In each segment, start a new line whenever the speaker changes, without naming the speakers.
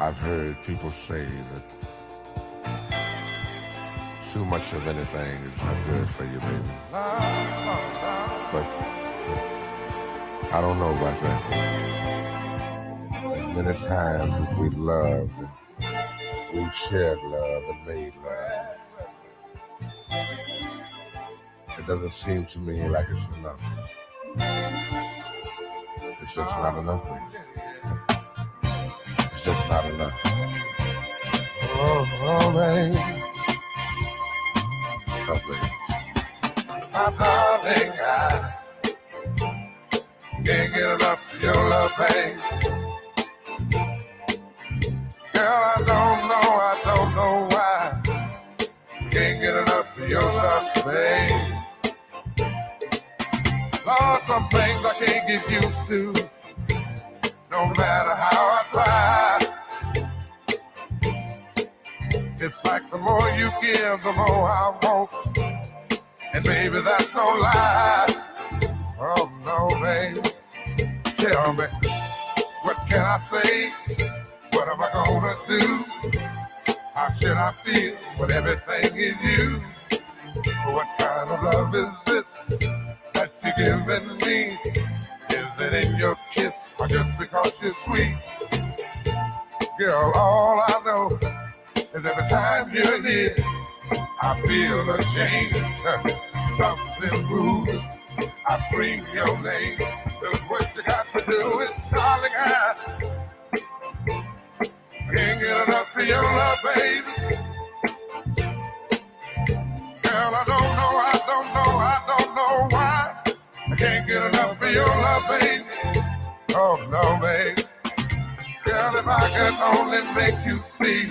I've heard people say that too much of anything is not good for you, baby. But I don't know about that. As many times as we've loved and we've shared love and made love, it doesn't seem to me like it's enough. It's just not enough, baby. It's just not enough. Oh, oh, baby. Oh, baby. My darling, I can't get enough of your love, babe. Girl, I don't know, I don't know why. Can't get enough of your love, babe. Lord, some things I can't get used to, no matter how I try. It's like the more you give, the more I want. And baby, that's no lie. Oh no, baby. Tell me, what can I say? What am I gonna do? How should I feel when everything is you? What kind of love is this that you're giving me? Is it in your kiss or just because you're sweet? Girl, all I know is every time you're here, I feel a change, something moves. I scream your name. Look what you got to do is, darling, I can't get enough of your love, baby. Girl, I don't know, I don't know, I don't know why. I can't get enough of your love, baby. Oh no, baby. Girl, if I could only make you see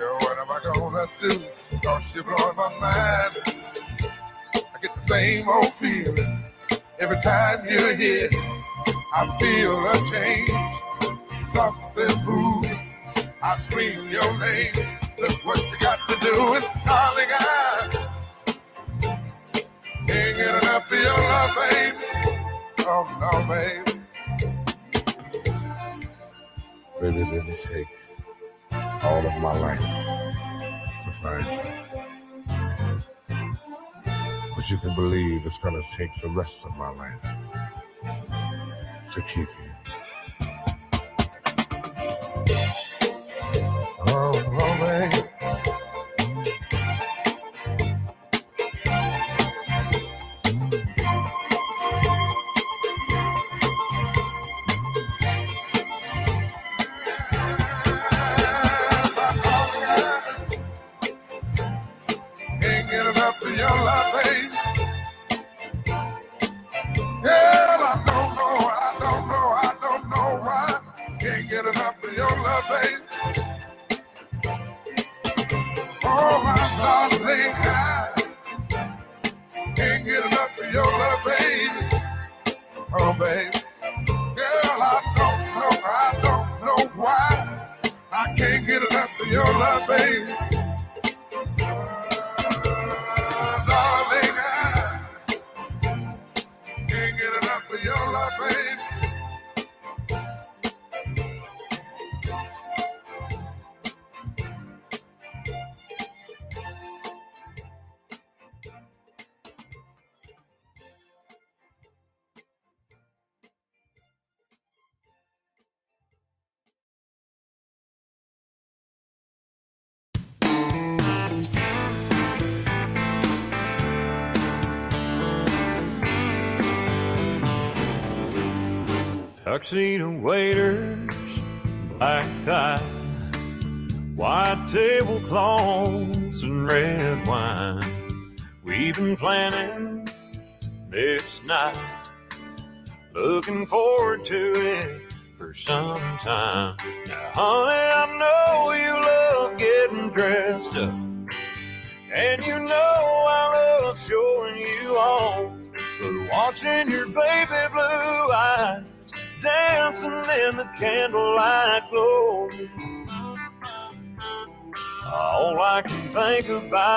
Girl, what am I gonna do? Cause you're blowing my mind. I get the same old feeling every time you're here. I feel a change, something moves. I scream your name. Look what you got to do, and darling, I can't get enough of your love, baby. Oh no, baby. Baby, didn't take all of my life to find you. But you can believe it's gonna take the rest of my life to keep you.
Tuxedo waiters, black tie, white tablecloths, and red wine. We've been planning this night, looking forward to it for some time. Now, honey, I know you love getting dressed up. And you know I love showing you off. But watching your baby blue eyes dancing in the candlelight glow. All I can think about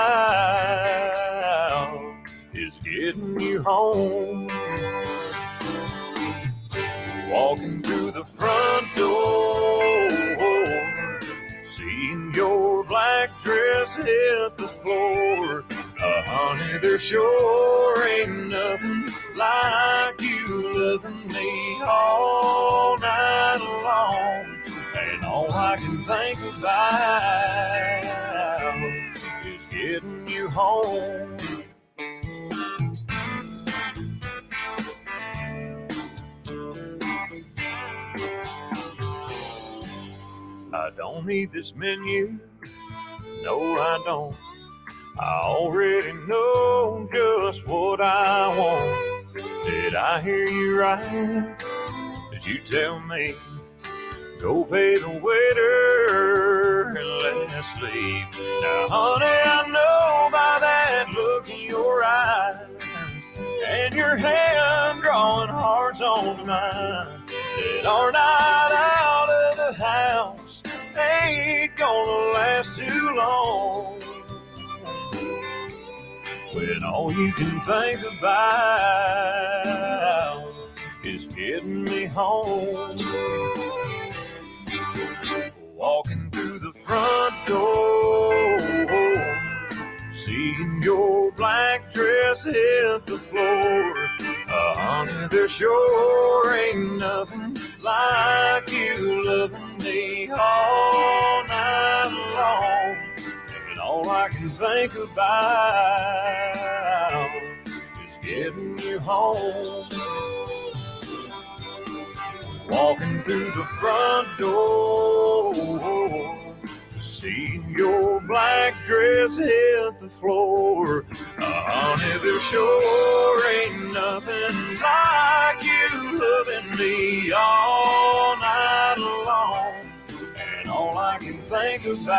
is getting you home. Walking through the front door, seeing your black dress hit the floor. Uh, honey, there sure ain't nothing like you loving me all night long. And all I can think about is getting you home. I don't need this menu. No, I don't. I already know just what I want. Did I hear you right? Did you tell me? Go pay the waiter and let's leave. Now, honey, I know by that look in your eyes and your hand drawing hearts on mine that our night out of the house ain't gonna last too long. When all you can think about is getting me home. Walking through the front door, seeing your black dress hit the floor. Uh, honey, there sure ain't nothing like you loving me all night long. All I can think about is getting you home. Walking through the front door, seeing your black dress hit the floor. Uh, honey, there sure ain't nothing like you loving me all night long. All I can think about,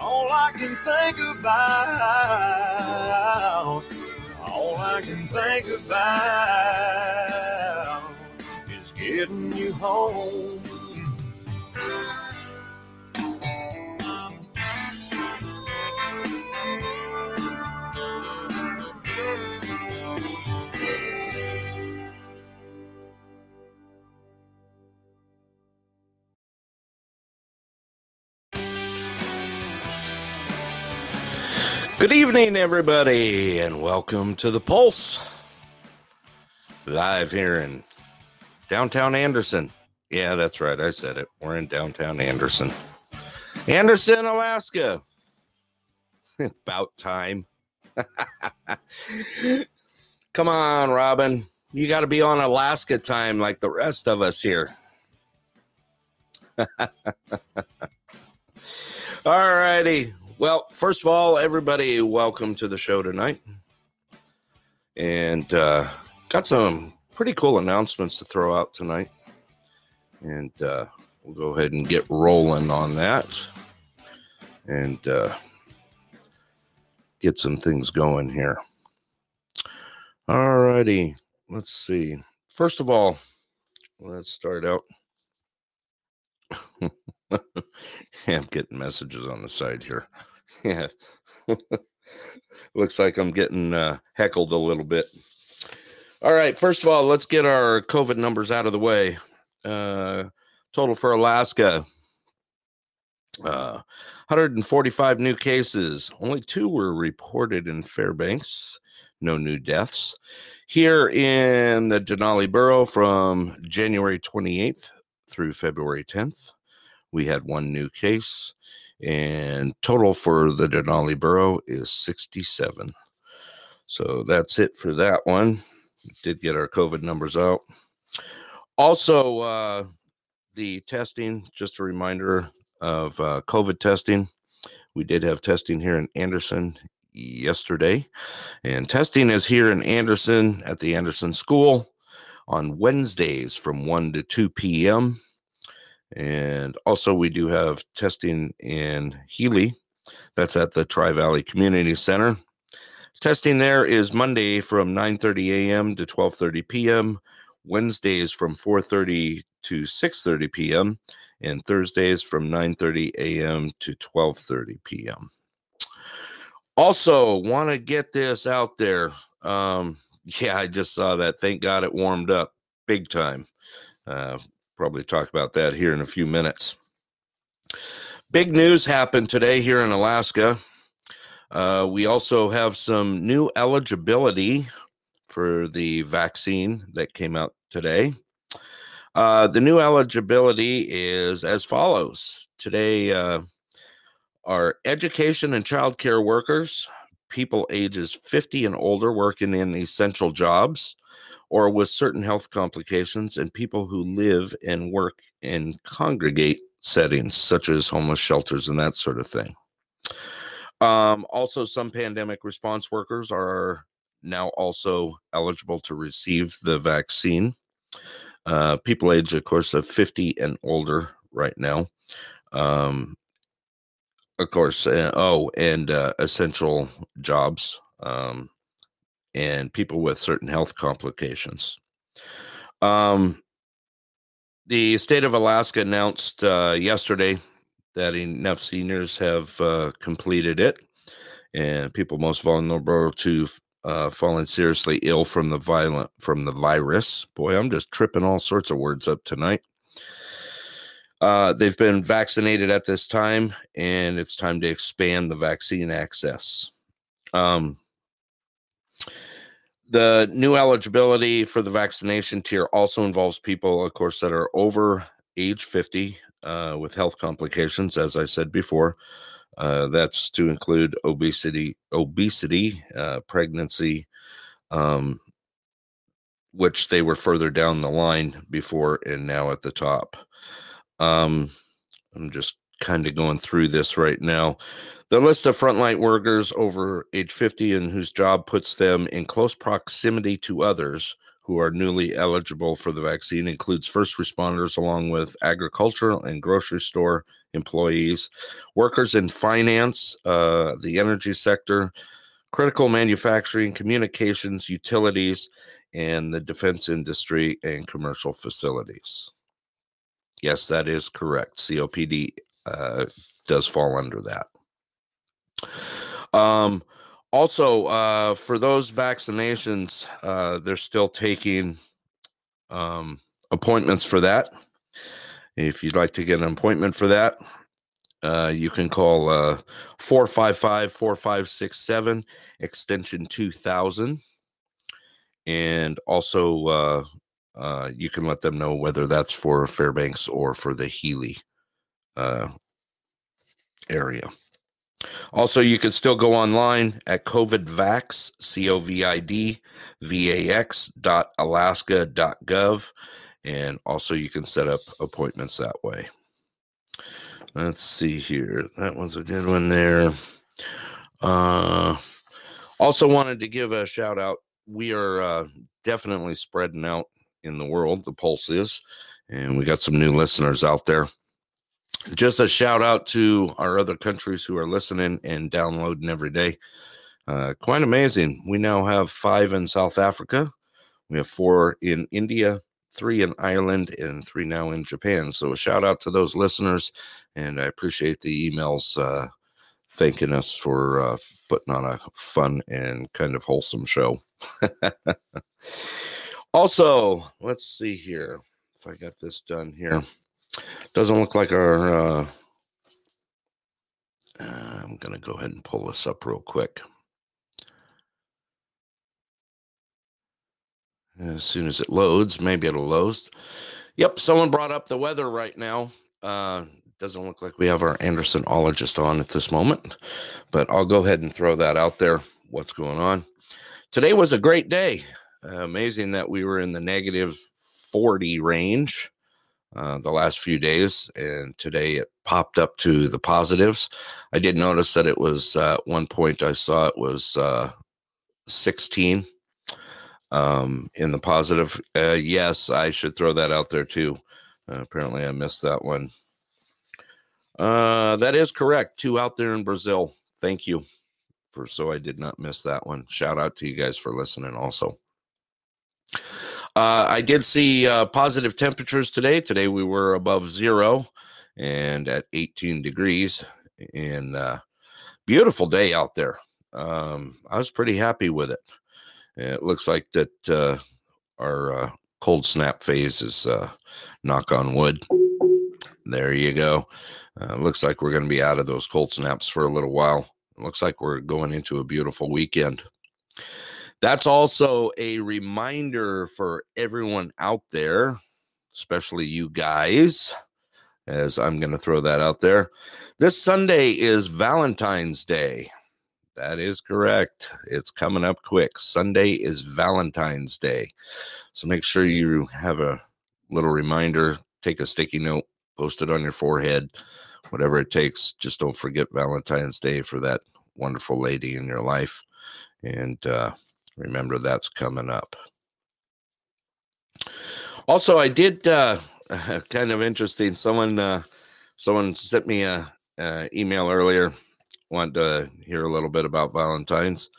all I can think about, all I can think about is getting you home.
Good evening, everybody, and welcome to the Pulse. Live here in downtown Anderson. Yeah, that's right. I said it. We're in downtown Anderson. Anderson, Alaska. About time. Come on, Robin. You got to be on Alaska time like the rest of us here. All righty. Well, first of all, everybody, welcome to the show tonight. And uh, got some pretty cool announcements to throw out tonight. And uh, we'll go ahead and get rolling on that and uh, get some things going here. All righty. Let's see. First of all, let's start out. yeah, I'm getting messages on the side here. Yeah. Looks like I'm getting uh, heckled a little bit. All right. First of all, let's get our COVID numbers out of the way. Uh, total for Alaska uh, 145 new cases. Only two were reported in Fairbanks. No new deaths. Here in the Denali Borough from January 28th through February 10th, we had one new case and total for the Denali Borough is 67. So that's it for that one. Did get our COVID numbers out. Also, uh, the testing, just a reminder of uh, COVID testing. We did have testing here in Anderson yesterday, and testing is here in Anderson at the Anderson School on Wednesdays from 1 to 2 p.m. And also, we do have testing in Healy. That's at the Tri Valley Community Center. Testing there is Monday from 9:30 a.m. to 12:30 p.m. Wednesdays from 4:30 to 6:30 p.m. and Thursdays from 9:30 a.m. to 12:30 p.m. Also, want to get this out there. Um, yeah, I just saw that. Thank God it warmed up big time. Uh, probably talk about that here in a few minutes. Big news happened today here in Alaska. Uh, we also have some new eligibility for the vaccine that came out today. Uh, the new eligibility is as follows. Today, uh, our education and childcare workers, people ages 50 and older working in essential jobs, or with certain health complications, and people who live and work in congregate settings, such as homeless shelters and that sort of thing. Um, also, some pandemic response workers are now also eligible to receive the vaccine. Uh, people age, of course, of 50 and older right now. Um, of course, uh, oh, and uh, essential jobs. Um, and people with certain health complications. Um, the state of Alaska announced uh, yesterday that enough seniors have uh, completed it, and people most vulnerable to uh, falling seriously ill from the violent from the virus. Boy, I'm just tripping all sorts of words up tonight. Uh, they've been vaccinated at this time, and it's time to expand the vaccine access. Um, the new eligibility for the vaccination tier also involves people, of course, that are over age 50 uh, with health complications, as I said before. Uh, that's to include obesity, obesity, uh, pregnancy, um, which they were further down the line before and now at the top. Um, I'm just kind of going through this right now. The list of frontline workers over age 50 and whose job puts them in close proximity to others who are newly eligible for the vaccine includes first responders, along with agricultural and grocery store employees, workers in finance, uh, the energy sector, critical manufacturing, communications, utilities, and the defense industry and commercial facilities. Yes, that is correct. COPD uh, does fall under that. Um, also, uh, for those vaccinations, uh, they're still taking um, appointments for that. If you'd like to get an appointment for that, uh, you can call uh, 455 4567, extension 2000. And also, uh, uh, you can let them know whether that's for Fairbanks or for the Healy uh, area. Also, you can still go online at COVIDVax, C O V I D V A X dot Alaska dot gov. And also, you can set up appointments that way. Let's see here. That was a good one there. Uh, also, wanted to give a shout out. We are uh, definitely spreading out in the world. The pulse is, and we got some new listeners out there just a shout out to our other countries who are listening and downloading every day. Uh, quite amazing. We now have five in South Africa, we have four in India, three in Ireland, and three now in Japan. So a shout out to those listeners, and I appreciate the emails uh, thanking us for uh, putting on a fun and kind of wholesome show. also, let's see here if I got this done here. Doesn't look like our. Uh, uh, I'm going to go ahead and pull this up real quick. As soon as it loads, maybe it'll load. Yep, someone brought up the weather right now. Uh, doesn't look like we have our Andersonologist on at this moment, but I'll go ahead and throw that out there. What's going on? Today was a great day. Amazing that we were in the negative 40 range uh, the last few days, and today it popped up to the positives. I did notice that it was uh, at one point I saw it was uh, 16 um, in the positive. Uh, yes, I should throw that out there too. Uh, apparently, I missed that one. That is correct. Two out there in Brazil. Thank you for so I did not miss that one. Shout out to you guys for listening. Also, uh, I did see uh, positive temperatures today. Today we were above zero and at 18 degrees, and uh, beautiful day out there. Um, I was pretty happy with it. It looks like that uh, our uh, cold snap phase is uh, knock on wood. There you go. Looks like we're going to be out of those cold snaps for a little while. It looks like we're going into a beautiful weekend. That's also a reminder for everyone out there, especially you guys, as I'm going to throw that out there. This Sunday is Valentine's Day. That is correct. It's coming up quick. Sunday is Valentine's Day. So make sure you have a little reminder, take a sticky note, post it on your forehead, whatever it takes. Just don't forget Valentine's Day for that wonderful lady in your life. And uh, remember that's coming up. Also, I did uh, kind of interesting. Someone uh, someone sent me a, a email earlier want to hear a little bit about Valentine's.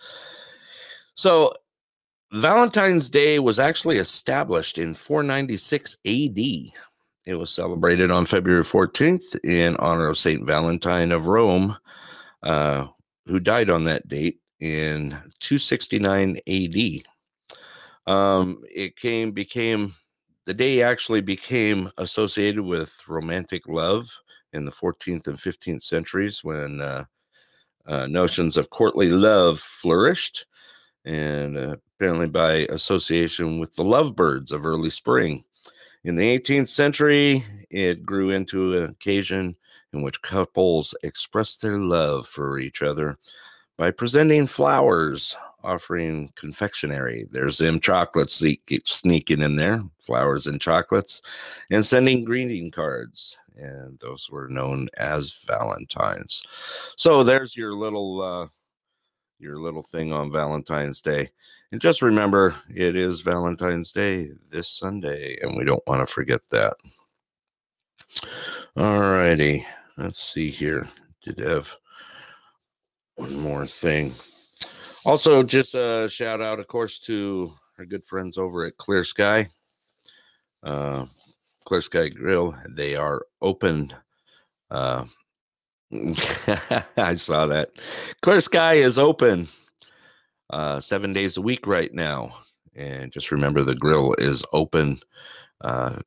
So, Valentine's Day was actually established in 496 AD. It was celebrated on February 14th in honor of Saint Valentine of Rome, uh, who died on that date in 269 AD. Um, it came became the day actually became associated with romantic love in the 14th and 15th centuries when uh, uh, notions of courtly love flourished, and uh, apparently by association with the lovebirds of early spring. In the 18th century, it grew into an occasion in which couples expressed their love for each other by presenting flowers, offering confectionery. There's them chocolates sneaking in there, flowers and chocolates, and sending greeting cards and those were known as Valentines. So there's your little uh, your little thing on Valentine's Day. And just remember, it is Valentine's Day this Sunday, and we don't want to forget that. All righty, let's see here. Did have one more thing. Also, just a shout out, of course, to our good friends over at Clear Sky. Uh, Clear Sky Grill. They are open. Uh, I saw that. Clear Sky is open uh, seven days a week right now. And just remember the grill is open. Uh,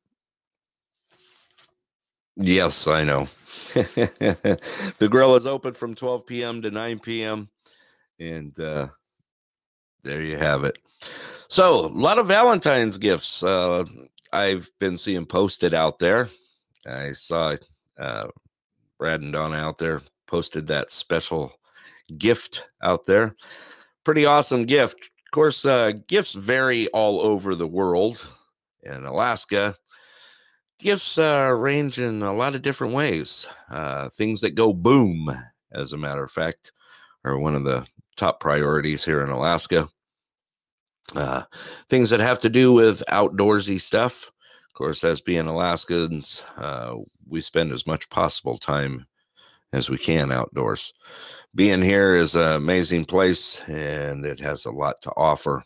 yes, I know. the grill is open from 12 p.m. to 9 p.m. And uh, there you have it. So, a lot of Valentine's gifts. Uh, I've been seeing posted out there. I saw uh, Brad and Donna out there posted that special gift out there. Pretty awesome gift. Of course, uh, gifts vary all over the world. In Alaska, gifts uh, range in a lot of different ways. Uh, things that go boom, as a matter of fact, are one of the top priorities here in Alaska uh, things that have to do with outdoorsy stuff. Of course, as being Alaskans, uh, we spend as much possible time as we can outdoors. Being here is an amazing place and it has a lot to offer.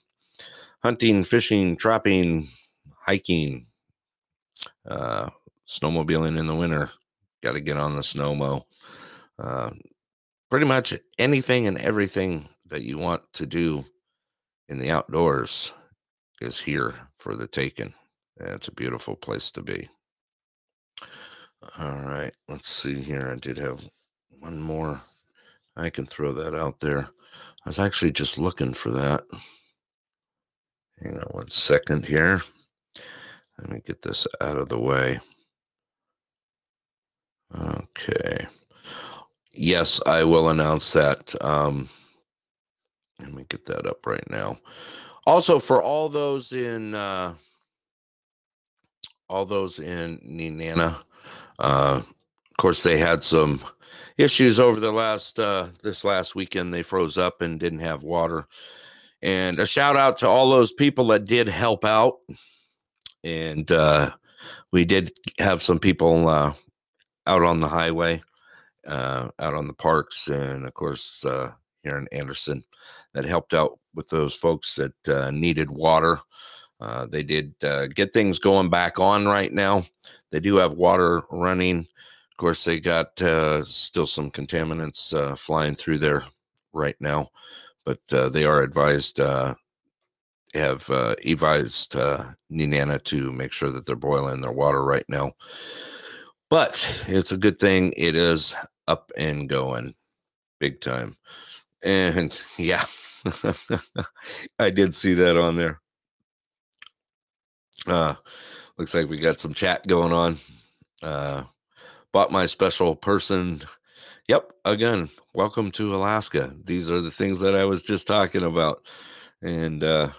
Hunting, fishing, trapping, hiking, uh, snowmobiling in the winter. Got to get on the snowmo. Uh, pretty much anything and everything that you want to do in the outdoors is here for the taking. It's a beautiful place to be. All right, let's see here. I did have one more. I can throw that out there. I was actually just looking for that. Hang on one second here. Let me get this out of the way. Okay. Yes, I will announce that. Um, let me get that up right now. Also, for all those in uh, all those in Nenana, uh, of course, they had some issues over the last uh, this last weekend. They froze up and didn't have water, And a shout out to all those people that did help out. And uh, we did have some people uh, out on the highway, uh, out on the parks, and of course, uh, here in Anderson that helped out with those folks that uh, needed water. Uh, they did get things going back on right now. They do have water running. Of course, they got still some contaminants flying through there right now, but they are advised, have uh, advised uh, Nenana to make sure that they're boiling their water right now. But it's a good thing it is up and going big time. And yeah, I did see that on there. Uh, looks like we got some chat going on. Uh, bought my special person. Yep, again, welcome to Alaska. These are the things that I was just talking about. And uh,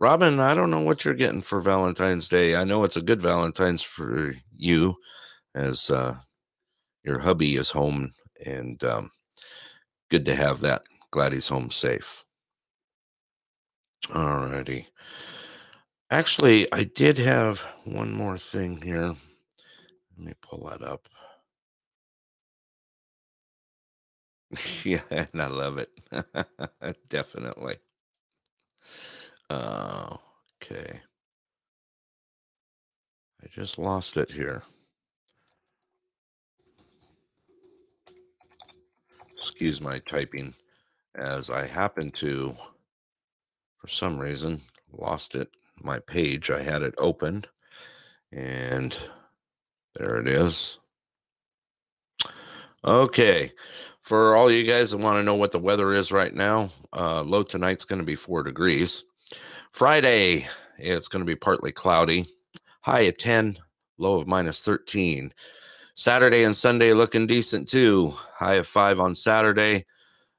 Robin, I don't know what you're getting for Valentine's Day. I know it's a good Valentine's for you, as uh, your hubby is home, and um, good to have that. Glad he's home safe. Alrighty. Actually, I did have one more thing here. Let me pull that up. yeah, and I love it. Definitely. Uh, okay. I just lost it here. Excuse my typing as I happen to, for some reason, lost it. My page, I had it open, and there it is. Okay, for all you guys that want to know what the weather is right now, uh, low tonight's going to be four degrees. Friday, it's going to be partly cloudy, high at 10, low of minus 13. Saturday and Sunday looking decent too, high of five on Saturday,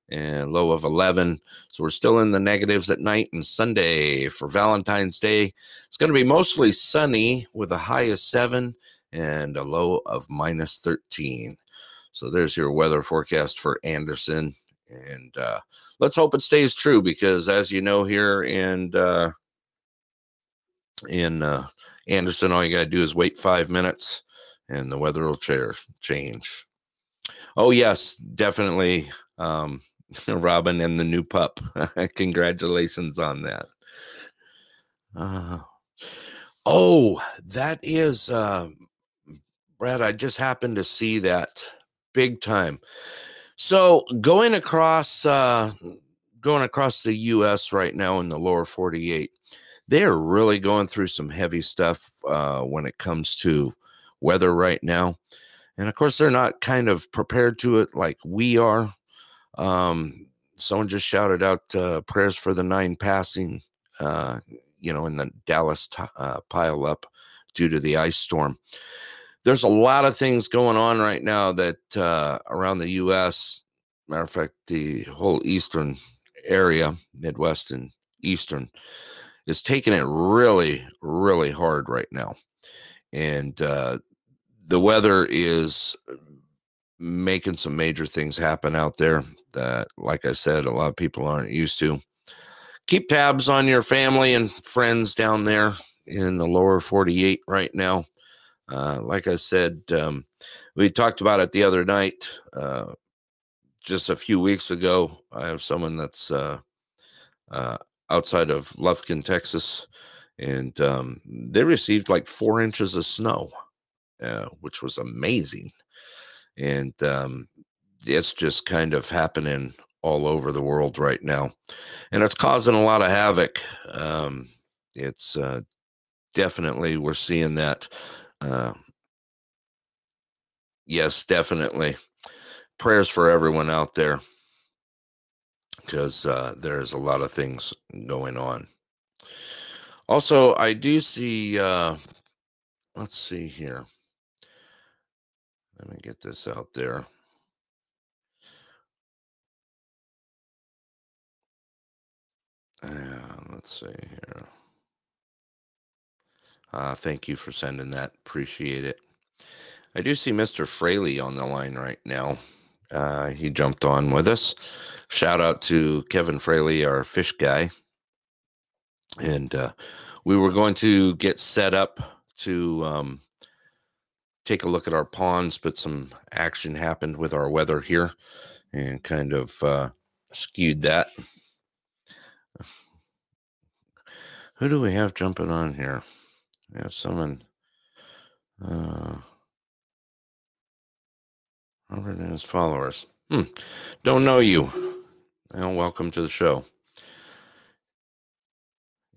and low of 11. So we're still in the negatives at night. And Sunday for Valentine's Day, it's going to be mostly sunny with a high of seven and a low of minus 13. So there's your weather forecast for Anderson. And uh, let's hope it stays true because, as you know, here in uh, in uh, Anderson, all you got to do is wait five minutes, and the weather will cha- change. Oh yes, definitely. Um, Robin and the new pup. Congratulations on that. Uh, oh, that is uh, Brad. I just happened to see that big time. So going across, uh, going across the U.S. right now in the lower 48, they are really going through some heavy stuff uh, when it comes to weather right now. And of course, they're not kind of prepared to it like we are. Um, someone just shouted out uh, prayers for the nine passing, uh, you know, in the Dallas t- uh, pile up due to the ice storm. There's a lot of things going on right now that uh, around the U.S. Matter of fact, the whole eastern area, Midwest and Eastern, is taking it really, really hard right now, and uh, the weather is making some major things happen out there that, like I said, a lot of people aren't used to. Keep tabs on your family and friends down there in the lower 48 right now. Uh, like I said, um, we talked about it the other night, uh, just a few weeks ago. I have someone that's uh, uh outside of Lufkin, Texas, and um, they received like four inches of snow, uh, which was amazing. And um, it's just kind of happening all over the world right now, and it's causing a lot of havoc. Um, it's uh, definitely we're seeing that. Uh, yes, definitely. Prayers for everyone out there because uh, there's a lot of things going on. Also, I do see. Uh, let's see here. Let me get this out there. Uh, let's see here. Uh, thank you for sending that. Appreciate it. I do see Mr. Fraley on the line right now. Uh, he jumped on with us. Shout out to Kevin Fraley, our fish guy. and uh, we were going to get set up to um, take a look at our ponds, but some action happened with our weather here and kind of uh, skewed that. Who do we have jumping on here? Have someone. Uh, Robert and his followers. Hmm. Don't know you. Well, welcome to the show.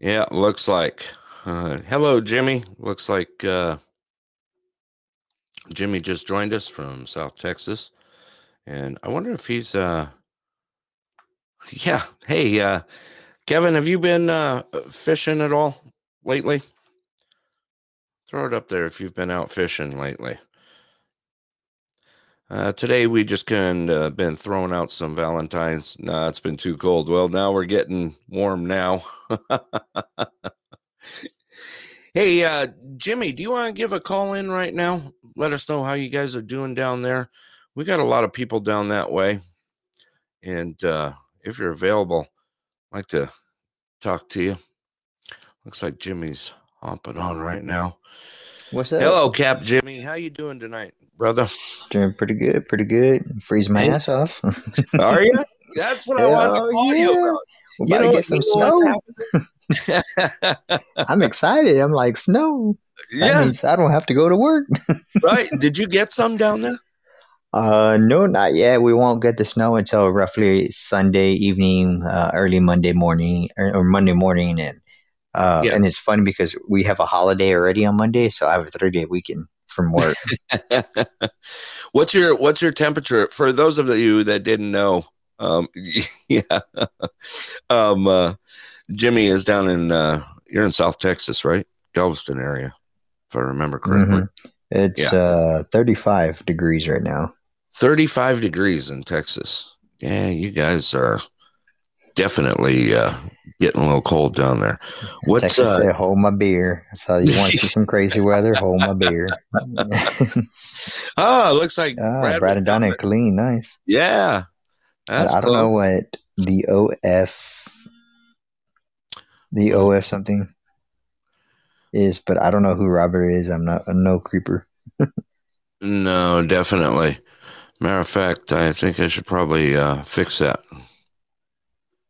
Yeah, looks like. Uh, hello, Jimmy. Looks like uh, Jimmy just joined us from South Texas, and I wonder if he's. Uh, yeah. Hey, uh, Kevin, have you been uh, fishing at all lately? Throw it up there if you've been out fishing lately. Uh, today we just kind of been throwing out some Valentines. Nah, it's been too cold. Well, now we're getting warm now. hey, uh, Jimmy, do you want to give a call in right now? Let us know how you guys are doing down there. We got a lot of people down that way, and uh, if you're available, I'd like to talk to you. Looks like Jimmy's hopping on right now.
What's up?
Hello, Cap Jimmy. How you doing tonight, brother?
Doing pretty good, pretty good. Freeze my ass off.
Are you? That's what I wanted to call you
yeah.
about.
We're
You
about
know-
to get some snow. I'm excited. I'm like, snow.
Yeah,
I don't have to go to work.
right. Did you get some down there?
Uh, no, not yet. We won't get the snow until roughly Sunday evening, uh, early Monday morning, or, or Monday morning, and uh,
Yeah.
and it's funny because we have a holiday already on Monday, so I have a three day weekend from work.
what's your What's your temperature for those of you that didn't know? Um, yeah, um, uh, Jimmy is down in uh, you're in South Texas, right? Galveston area, if I remember correctly.
Mhm. It's uh 35 degrees right now.
35 degrees in Texas. Yeah, you guys are definitely uh, getting a little cold down there. What's
Texas
uh,
said, "Hold my beer." So you want to see some crazy weather? Hold my beer.
oh, it looks like
ah,
Brad
Brad and Donna and Colleen, nice.
Yeah,
I don't know what the OF, the OF something is, but I don't know who Robert is. I'm not a no creeper.
No, definitely. Matter of fact, I think I should probably uh, fix that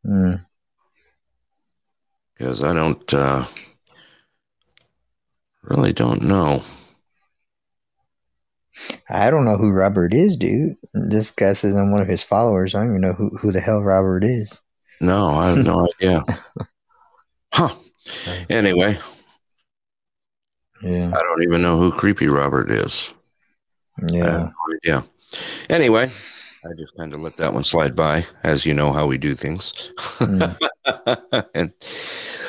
Mm.
because I don't uh, really don't know.
I don't know who Robert is, dude. This guy says I'm one of his followers. I don't even know who, who the hell Robert is.
No, I have no idea. Huh. Anyway,
Yeah,
I don't even know who Creepy Robert is.
Yeah.
no idea. Anyway, I just kind of let that one slide by, as you know how we do things.
Mm.
and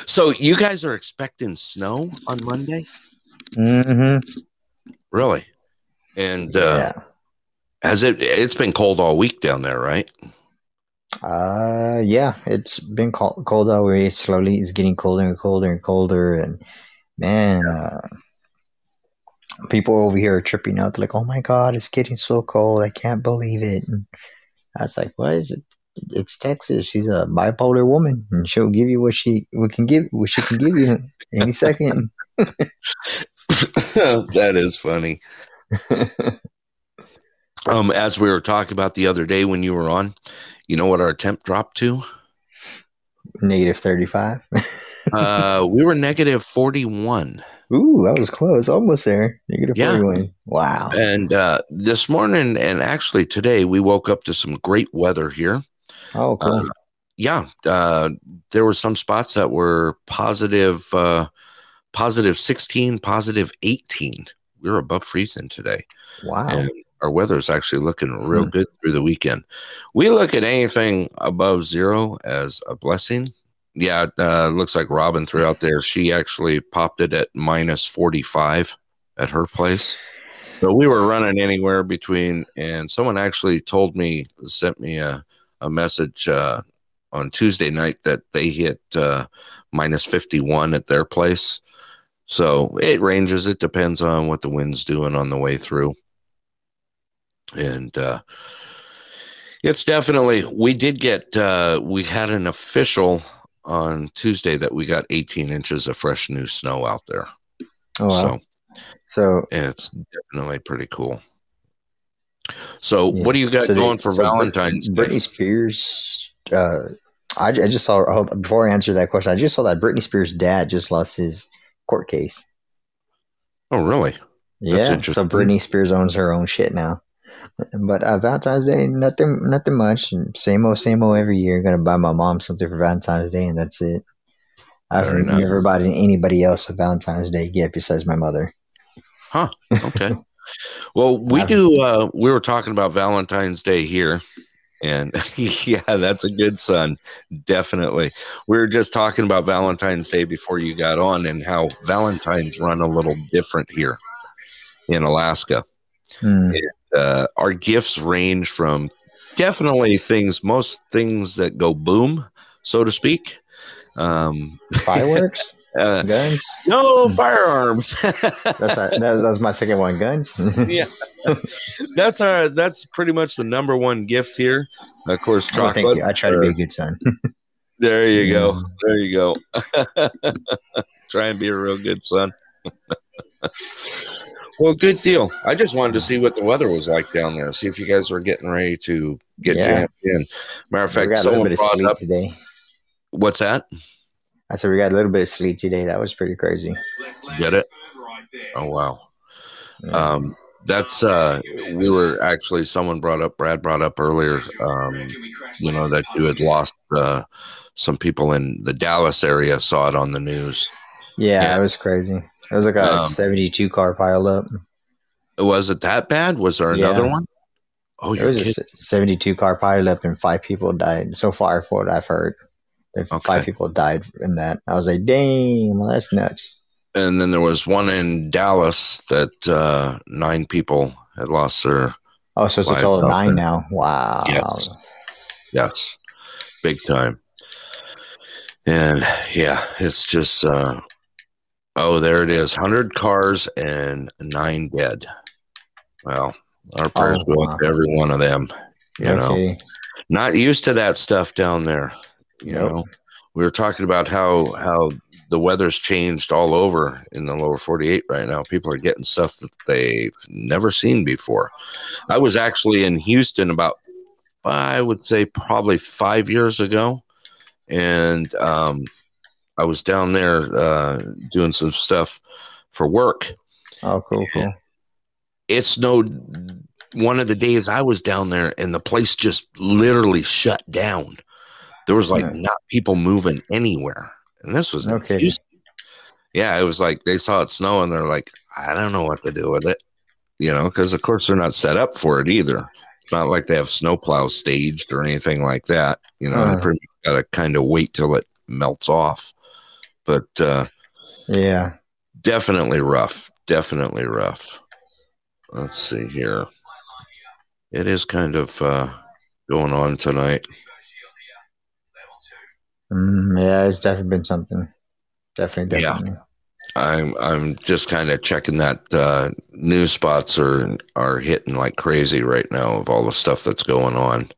so, you guys are expecting snow on Monday,
Mm-hmm.
really? And uh,
yeah.
has it? It's been cold all week down there, right?
Uh, yeah, it's been cold, cold all week. Slowly, it's getting colder and colder and colder. And man, uh, people over here are tripping out. They're like, "Oh my god, it's getting so cold! I can't believe it." And I was like, "What is it? It's Texas. She's a bipolar woman, and she'll give you what she what can give what she can give you any second."
that is funny. Um, as we were talking about the other day when you were on, you know what our temp dropped to?
Negative thirty five.
Uh, we were negative forty-one.
Ooh, that was close. Almost there. Negative
Yeah.
forty one. Wow.
And uh, this morning, and actually today, we woke up to some great weather here.
Oh, cool.
Uh, yeah, uh, there were some spots that were positive, uh, positive 16, positive 18. We were above freezing today.
wow.
And our weather is actually looking real
Hmm.
good through the weekend. We look at anything above zero as a blessing. Yeah, uh, looks like Robin threw out there. She actually popped it at minus 45 at her place. So we were running anywhere between, and someone actually told me, sent me a, a message uh, on Tuesday night that they hit uh, minus 51 at their place. So it ranges. It depends on what the wind's doing on the way through. And uh, it's definitely, we did get, uh, we had an official on Tuesday that we got 18 inches of fresh new snow out there.
Oh wow.
So
So,
it's definitely pretty cool. So
yeah.
what do you got
So
going for
so
Valentine's Day?
Britney Spears. Uh, I, I just saw. Hold, before I answer that question, I just saw that Britney Spears' dad just lost his court case.
Oh, really?
Yeah, so. Britney Spears owns her own shit now. But uh, Valentine's Day, nothing, nothing much. Same old, same old every year. Gonna buy my mom something for Valentine's Day, and that's it. I've
Very nice.
never bought anybody else a Valentine's Day gift besides my mother. Huh?
Okay. well, we
I've-
do. Uh, we were talking about Valentine's Day here, and yeah, that's a good son. Definitely. We were just talking about Valentine's Day before you got on, and how Valentine's run a little different here in Alaska.
Hmm.
Uh, our gifts range from definitely things, most things that go boom, so to speak. Um,
Fireworks,
uh,
guns.
no firearms.
That's that, that's my second one. Guns.
yeah that's our that's pretty much the number one gift here of course
Oh, thank
chocolate
you. I try to be a good son.
there you go
Mm.
there you go try and be a real good son well good deal i just wanted to see what the weather was like down there see if you guys were getting ready to get
Yeah.
jammed in matter of
we
fact
got a little
someone brought up
today.
what's that
I said we got a little bit of sleet today. That was pretty crazy.
did it oh wow
Yeah.
um that's uh we were actually someone brought up brad brought up earlier um you know that you had lost uh some people in the dallas area saw it on the news
yeah,
yeah.
it was crazy. It was like a
Um,
72 car pile up.
was it that bad was there another
Yeah.
one oh
It
you're
was a
kidding.
s- 72 car pile up and five people died. So far, for what I've heard,
Okay.
five people died in that. I was like, damn, well, that's nuts.
and then there was one in dallas that uh nine people had lost their
Oh, so it's a total of nine
there.
now. Wow.
Yes. yes big time and yeah it's just uh oh there it is. 100 cars and nine dead. Well our prayers
Oh,
go
wow.
out to every one of them you
No
know not used to that stuff down there you
Nope.
know. We were talking about how how the weather's changed all over in the lower 48 right now. People are getting stuff that they've never seen before. I was actually in houston about i would say probably five years ago and um, i was down there uh, doing some stuff for work
Oh, cool, cool.
it snowed one of the days I was down there, and the place just literally shut down. There was like
Yeah.
not people moving anywhere, and this was
okay.
Houston. Yeah, it was like they saw it snow, and they're like, I don't know what to do with it, you know, because of course they're not set up for it either. It's not like they have snowplows staged or anything like that. You know,
Uh.
pretty much got to kind of wait till it melts off. But uh,
Yeah.
definitely rough definitely rough let's see here it is kind of uh going on tonight
Mm, yeah, it's definitely been something. Definitely, definitely. Yeah.
i'm i'm just kind of checking that uh news spots are are hitting like crazy right now of all the stuff that's going on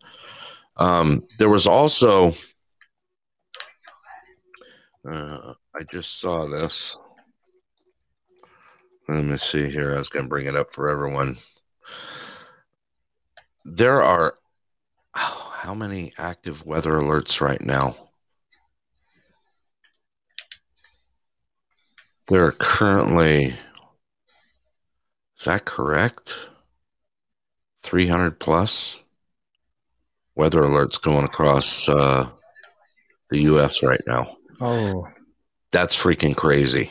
um there was also uh i just saw this. Let me see here. I was gonna bring it up for everyone. There are oh, how many active weather alerts right now? There are currently is that correct? 300 plus weather alerts going across uh, the us right now.
Oh,
that's freaking crazy.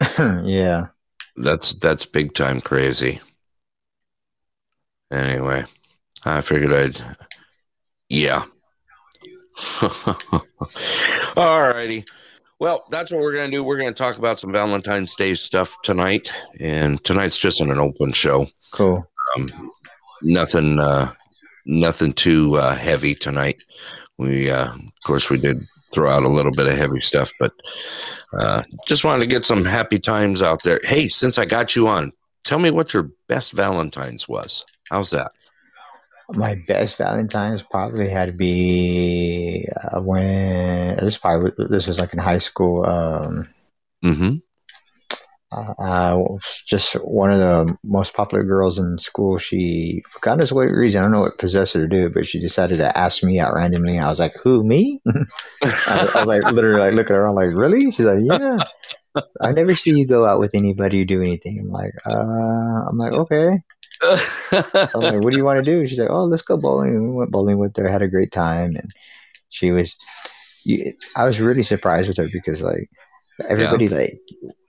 Yeah.
that's that's big time crazy. Anyway i figured i'd yeah. All righty well that's what we're gonna do. We're gonna talk about some valentine's day stuff tonight and tonight's just an open show.
Cool.
um, nothing uh nothing too uh heavy tonight. We uh of course we did throw out a little bit of heavy stuff but uh just wanted to get some happy times out there hey since i got you on tell me what your best valentine's was how's that
My best Valentine's probably had to be uh, when this probably this was like in high school. Um,
Mm-hmm.
Uh, just one of the most popular girls in school. She, for God knows what reason, I don't know what possessed her to do, it, but she decided to ask me out randomly. I was like, "Who me?" I, I was like, literally, like looking around, like, "Really?" She's like, "Yeah." I never see you go out with anybody or do anything. I'm like, uh, I'm like, okay. So I'm like, what do you want to do? She's like, oh, let's go bowling. We went bowling with her, had a great time, and she was. You, I was really surprised with her because like everybody like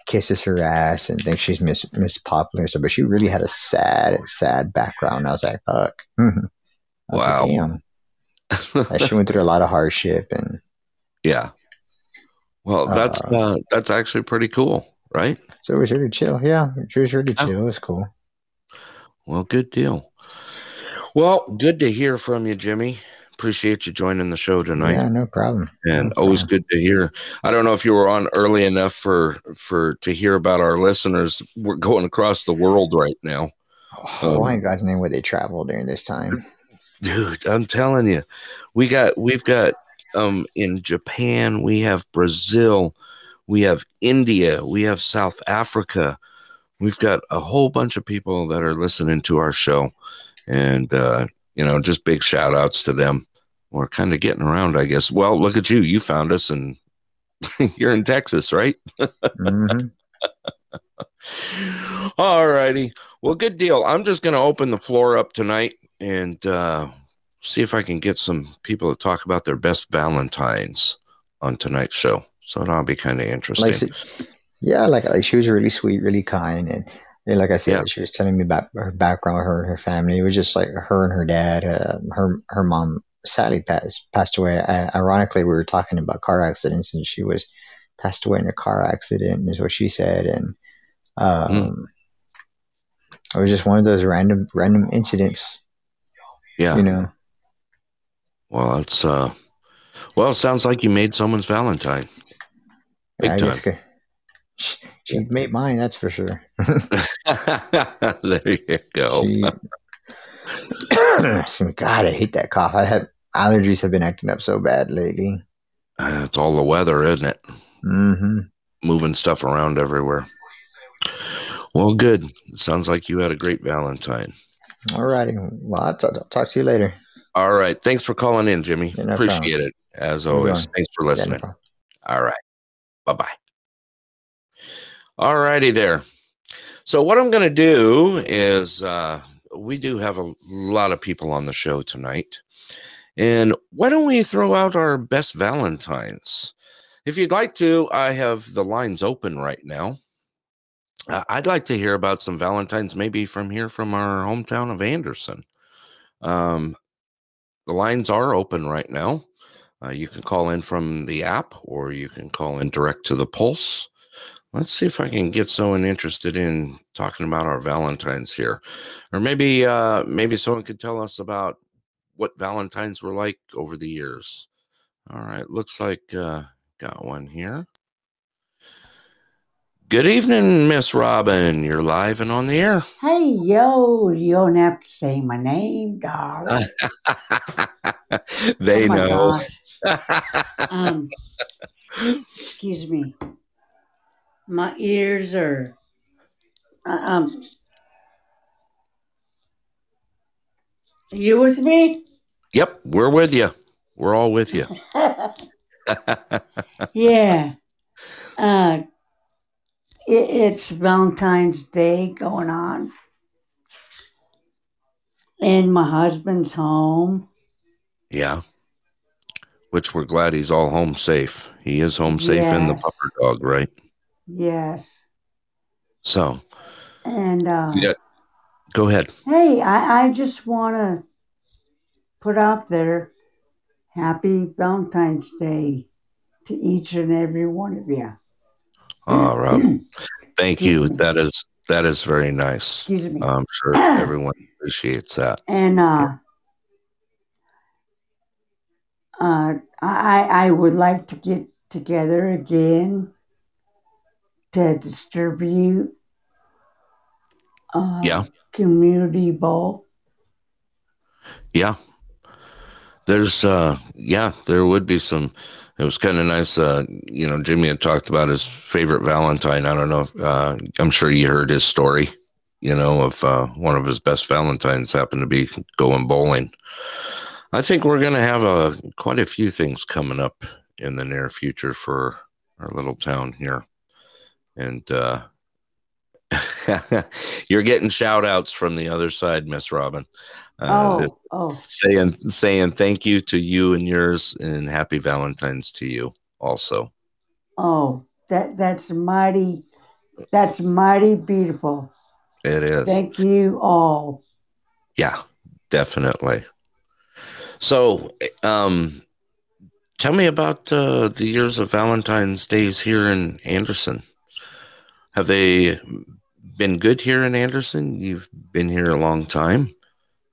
kisses her ass and thinks she's Miss Miss Popular and stuff, but she really had a sad, sad background. I was like, fuck. I was
Wow.
like, damn. Like, she went through a lot of hardship and
yeah. Well, that's
Uh,
uh, that's actually pretty cool, right?
so it was really chill. Yeah, she was really chill. It was cool.
Well, good deal. Well, good to hear from you, Jimmy. Appreciate you joining the show tonight.
Yeah, no problem.
and
no
always
problem.
good to hear. I don't know if you were on early enough for for to hear about our listeners. We're going across the world right now,
Oh,
Um,
why in God's name would they travel during this time?
dude. I'm telling you, we got we've got um in Japan, we have Brazil, we have India, we have South Africa. We've got a whole bunch of people that are listening to our show, and uh, you know, just big shout outs to them. We're kind of getting around, I guess. Well, look at you. You found us, and you're in Texas, right?
hmm
All righty. Well, good deal. I'm just going to open the floor up tonight and uh, see if I can get some people to talk about their best Valentines on tonight's show. So that'll be kind of interesting.
Like, yeah, like like she was really sweet, really kind, and, and like I said,
Yeah.
she was telling me about her background, her and her family. It was just like her and her dad. Uh, her her mom sadly passed passed away. I, ironically, we were talking about car accidents, and she was passed away in a car accident, is what she said, and um, it was just one of those random random incidents,
yeah.
you know.
Well, it's uh, well, it sounds like you made someone's Valentine. Big
I
time.
guess she, she made mine, that's for sure.
there you go.
She, God, I hate that cough. I have allergies have been acting up so bad lately.
Uh, it's all the weather, isn't it?
Mm-hmm.
Moving stuff around everywhere. Well, good. Sounds like you had a great Valentine.
All righty. Well, I'll, t- I'll talk to you later.
All right. Thanks for calling in, Jimmy.
Yeah, no
Appreciate it as always. Thanks for
Yeah, no
listening. All right. Bye bye. All righty there. So, what I'm going to do is uh, we do have a lot of people on the show tonight. And why don't we throw out our best Valentines? If you'd like to, I have the lines open right now. Uh, I'd like to hear about some Valentines, maybe from here from our hometown of Anderson. Um, the lines are open right now. Uh, you can call in from the app or you can call in direct to the Pulse. Let's see if I can get someone interested in talking about our Valentines here, or maybe uh, maybe someone could tell us about what Valentines were like over the years. All right, looks like uh, got one here. Good evening, Miss Robin. You're live and on the air.
Hey, yo, you don't have to say my name, darling.
they
oh
know.
Um, excuse me. My ears are. Um, you with me?
yep, we're with you. We're all with you.
yeah. Uh, it, it's Valentine's Day going on. And my husband's home.
yeah. Which we're glad he's all home safe. He is home safe in the
Yes.
pupper dog, right?
Yes.
So,
And uh,
got, go ahead.
hey, I, I just want to put out there happy Valentine's Day to each and every one of you.
Uh, Rob, thank you. That is that is very nice.
Excuse me.
I'm sure everyone appreciates that.
And uh, uh, I, I would like to get together again to distribute uh,
Yeah.
community bowl.
Yeah. There's uh yeah, there would be some it was kind of nice uh you know Jimmy had talked about his favorite Valentine. I don't know uh I'm sure you heard his story, you know, of uh one of his best Valentines happened to be going bowling. I think we're going to have a quite a few things coming up in the near future for our little town here. And uh you're getting shout outs from the other side, Miss Robin. Uh,
oh, oh,
saying saying thank you to you and yours and happy valentine's to you also
oh, that that's mighty, that's mighty beautiful.
it is
Thank you all.
yeah definitely so um tell me about uh, the years of valentine's days here in anderson have they been good here in anderson you've been here a long time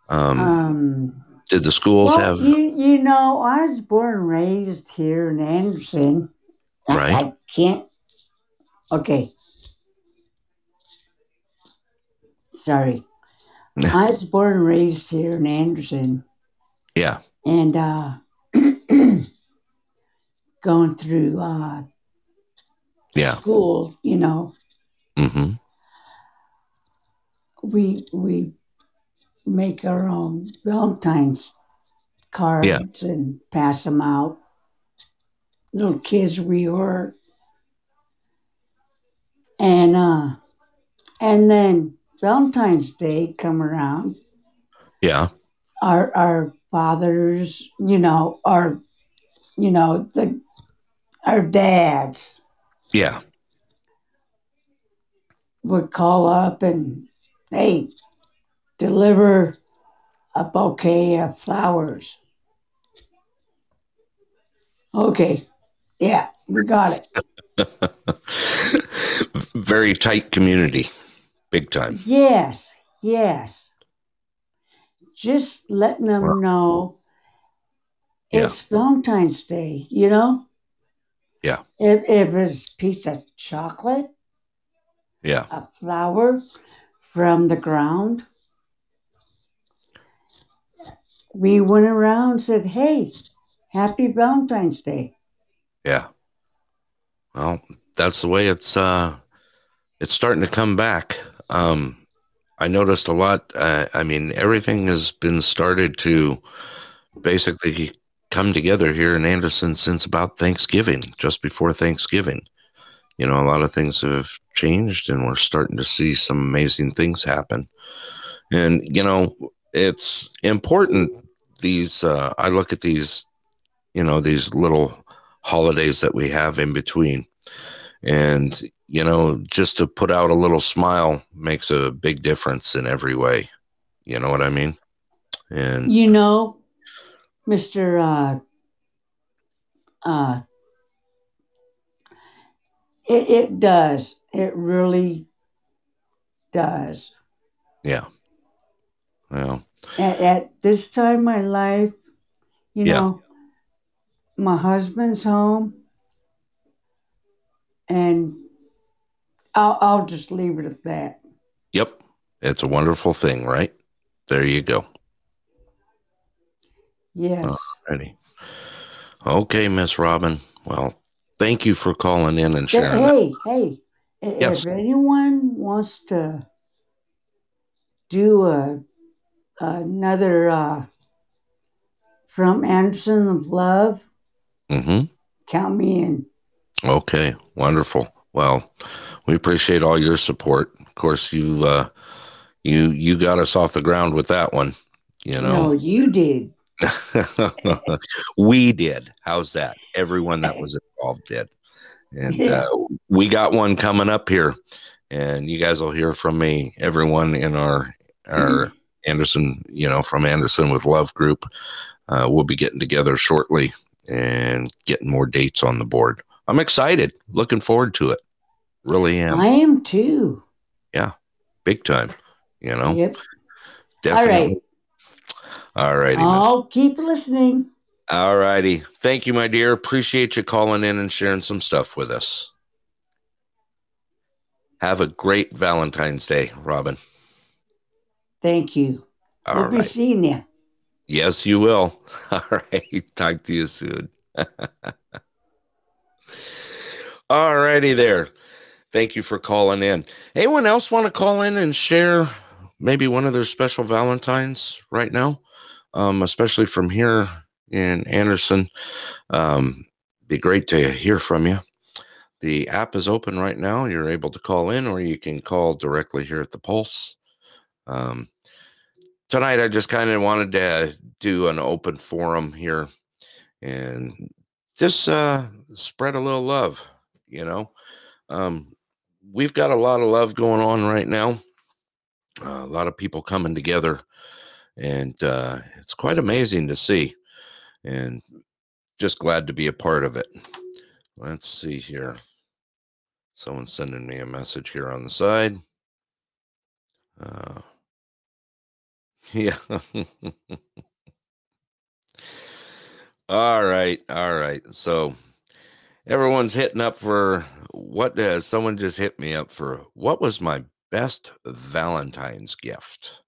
um,
Um,
did the schools
well,
have
you you know, I was born and raised here in Anderson.
Right.
I can't. Okay. Sorry. I was born and raised here in Anderson,
yeah
and uh, going through uh,
yeah
school, you know,
hmm
we we make our own Valentine's cards
Yeah.
and pass them out. Little kids we were, and uh, and then Valentine's Day come around.
yeah
Our our fathers, you know, our you know the our dads
yeah
would call up and hey, deliver a bouquet of flowers. Okay, yeah, we got it.
very tight community big time
Yes, yes. Just letting them
Wow.
know
Yeah.
it's Valentine's Day, you know?
Yeah.
If, if it's a piece of chocolate,
yeah.
A flower from the ground, we went around and said, hey, happy Valentine's Day.
yeah. Well that's the way it's uh it's starting to come back. Um i noticed a lot uh, i mean everything has been started to basically come together here in anderson since about thanksgiving just before thanksgiving you know a lot of things have changed and we're starting to see some amazing things happen. And you know it's important these uh, i look at these you know these little holidays that we have in between. And you know just to put out a little smile makes a big difference in every way. You know what i mean? And
You know, Mr. Uh, uh, it, it does. It really does.
yeah well
At, at this time in my life, you
Yeah.
know, my husband's home, and I'll, I'll just leave it at that.
yep it's a wonderful thing right there you go
Yes.
Ready. Okay, Miss Robin. Well, thank you for calling in and sharing that.
hey, hey,
Yes.
if anyone wants to do a another uh, from Anderson of Love,
hmm
count me in.
Okay, wonderful. Well, we appreciate all your support. Of course, you uh, you you got us off the ground with that one. You know, No,
you did.
we did. How's that? Everyone that was involved did, and uh, we got one coming up here, and you guys will hear from me. Everyone in our our Anderson, you know, from Anderson with Love Group, uh, we'll be getting together shortly and getting more dates on the board. I'm excited. Looking forward to it. Really am.
I am too.
Yeah, big time. You know,
Yep.
definitely. All righty. miss.
I'll keep listening.
All righty. Thank you, my dear. Appreciate you calling in and sharing some stuff with us. Have a great Valentine's Day, Robin.
Thank you.
All
we'll be seeing you.
Yes, you will. All right. Talk to you soon. All righty there. Thank you for calling in. Anyone else want to call in and share maybe one of their special Valentines right now? Um, especially from here in Anderson. Um, be great to hear from you. The app is open right now. You're able to call in or you can call directly here at the Pulse. Um, tonight, I just kind of wanted to do an open forum here and just uh, spread a little love, you know. Um, we've got a lot of love going on right now. Uh, a lot of people coming together, and uh, it's quite amazing to see. And just glad to be a part of it. Let's see here. Someone's sending me a message here on the side. Uh, yeah. all right. All right. So everyone's hitting up for what does someone just hit me up for what was my best Valentine's gift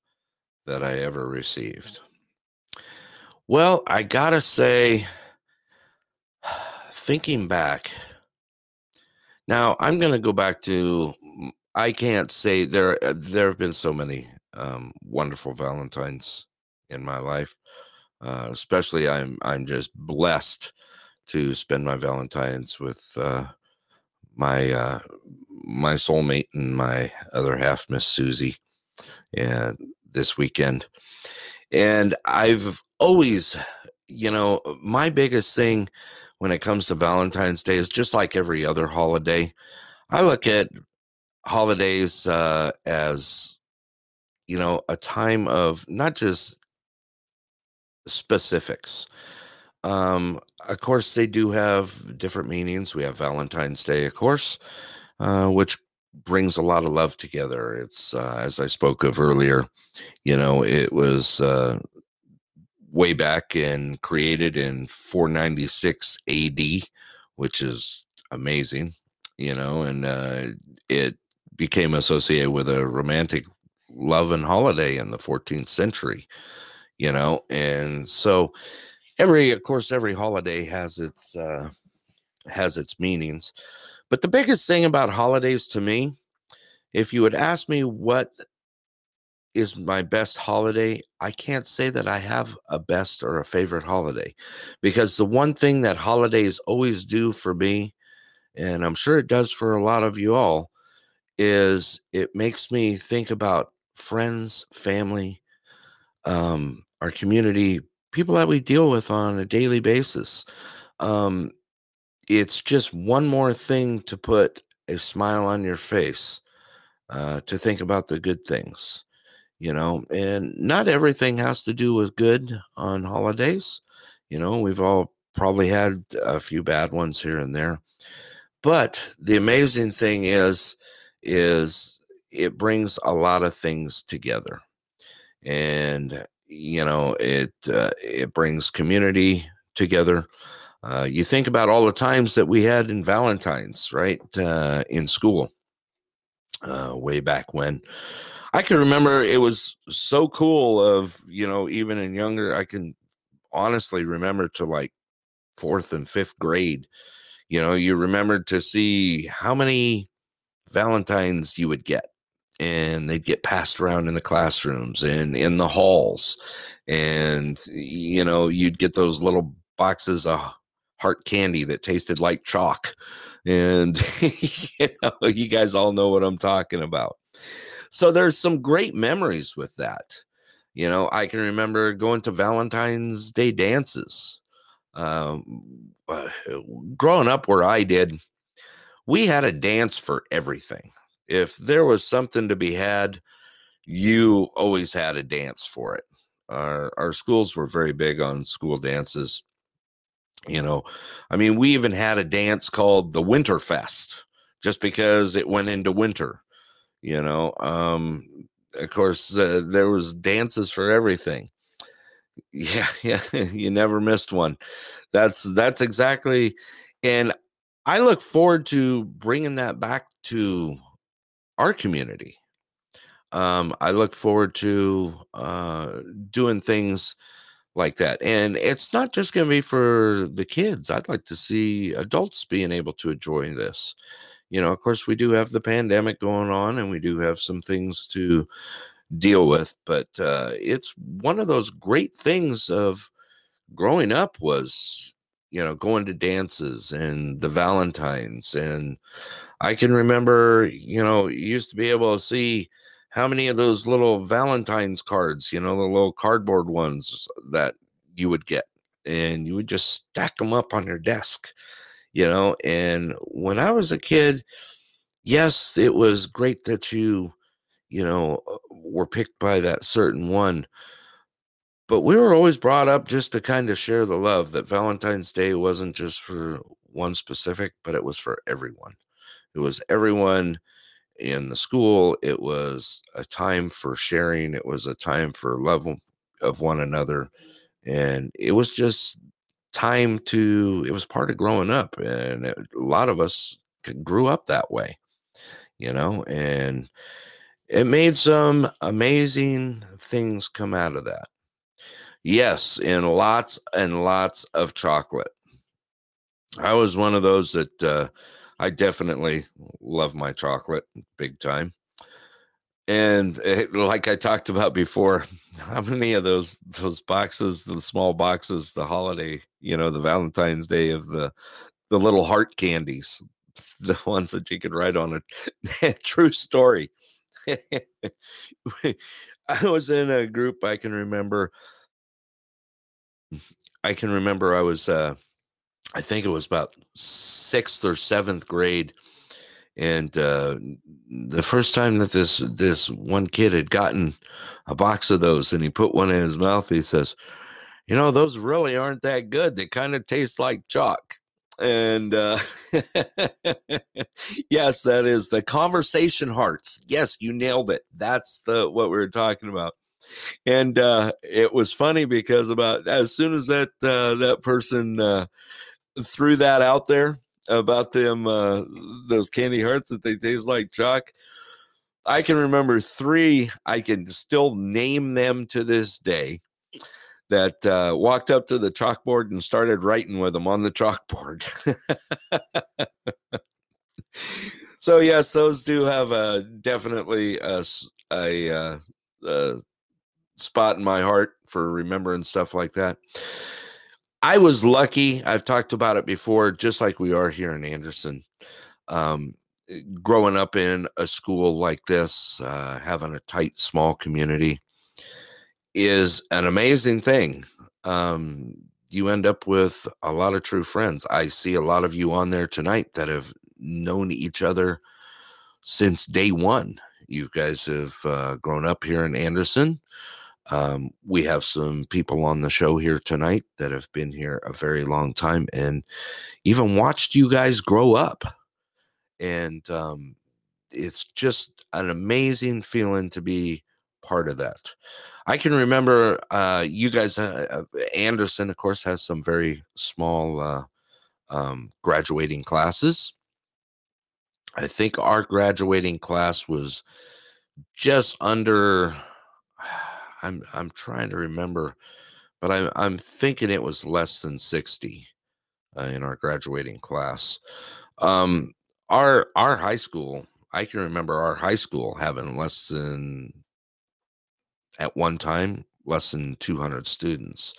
that I ever received? Well, I gotta say, thinking back, now I'm gonna go back to I can't say there uh, there have been so many um, wonderful Valentines in my life. Uh, especially, I'm I'm just blessed to spend my Valentines with uh, my uh, my soulmate and my other half, Miss Susie, and this weekend. And I've always, you know, my biggest thing when it comes to Valentine's Day is just like every other holiday. I look at holidays uh, as you know a time of not just specifics um of course they do have different meanings we have valentine's day of course uh, which brings a lot of love together. It's uh, as i spoke of earlier you know it was uh, way back and created in 496 ad which is amazing you know and uh, it became associated with a romantic love and holiday in the 14th century you know and so every of course every holiday has its uh has its meanings but the biggest thing about holidays to me if you would ask me what is my best holiday i can't say that i have a best or a favorite holiday because the one thing that holidays always do for me and i'm sure it does for a lot of you all is it makes me think about friends, family, um, our community, people that we deal with on a daily basis. Um, it's just one more thing to put a smile on your face, uh, to think about the good things, you know, and not everything has to do with good on holidays. You know, we've all probably had a few bad ones here and there. But the amazing thing is, is it brings a lot of things together and you know it uh, it brings community together uh, you think about all the times that we had in valentine's right uh, in school uh, way back when. I can remember it was so cool of you know even in younger i can honestly remember to like fourth and fifth grade you know you remembered to see how many valentines you would get and they'd get passed around in the classrooms and in the halls and you know you'd get those little boxes of heart candy that tasted like chalk and you know you guys all know what i'm talking about so there's some great memories with that you know i can remember going to valentine's day dances um, growing up where i did we had a dance for everything if there was something to be had, you always had a dance for it. Our our schools were very big on school dances. You know, I mean, we even had a dance called the Winter Fest just because it went into winter. You know, um, of course, uh, there was dances for everything. Yeah, yeah, you never missed one. That's that's exactly, and I look forward to bringing that back to our community. Um, I look forward to uh, doing things like that. And it's not just going to be for the kids. I'd like to see adults being able to enjoy this. You know, of course, we do have the pandemic going on and we do have some things to deal with, but uh, it's one of those great things of growing up was, you know, going to dances and the Valentines. And I can remember, you know, you used to be able to see how many of those little Valentine's cards, you know, the little cardboard ones that you would get, and you would just stack them up on your desk, you know. And when I was a kid, yes, it was great that you, you know, uh, were picked by that certain one. But we were always brought up just to kind of share the love that Valentine's Day wasn't just for one specific, but it was for everyone. It was everyone in the school. It was a time for sharing. It was a time for love of one another. And it was just time to, it was part of growing up. And it, a lot of us grew up that way, you know, and it made some amazing things come out of that. Yes, and lots and lots of chocolate. I was one of those that, uh, I definitely love my chocolate big time. And it, like I talked about before, how many of those those boxes, the small boxes, the holiday, you know, the Valentine's Day of the the little heart candies, the ones that you could write on a true story. I was in a group I can remember. I can remember I was uh I think it was about sixth or seventh grade. And uh, the first time that this this one kid had gotten a box of those and he put one in his mouth, he says, You know, those really aren't that good. They kind of taste like chalk. And uh, yes, that is the conversation hearts. Yes, you nailed it. That's the what we were talking about and uh, it was funny because about as soon as that uh, that person uh, threw that out there about them uh, those candy hearts that they taste like chalk. I can remember three. I can still name them to this day. That uh, walked up to the chalkboard and started writing with them on the chalkboard. so yes, those do have a definitely a, a, a, a spot in my heart for remembering stuff like that. I was lucky. I've talked about it before, just like we are here in Anderson. Um, eh, growing up in a school like this, uh, having a tight, small community is an amazing thing. Um, you end up with a lot of true friends. I see a lot of you on there tonight that have known each other since day one. You guys have uh, grown up here in Anderson. Um, we have some people on the show here tonight that have been here a very long time and even watched you guys grow up. And um, it's just an amazing feeling to be part of that. I can remember uh, you guys, uh, uh Anderson, of course, has some very small uh, um, graduating classes. I think our graduating class was just under I'm I'm trying to remember, but I'm I'm thinking it was less than sixty uh, in our graduating class. Um, our our high school, I can remember our high school having less than at one time less than 200 students.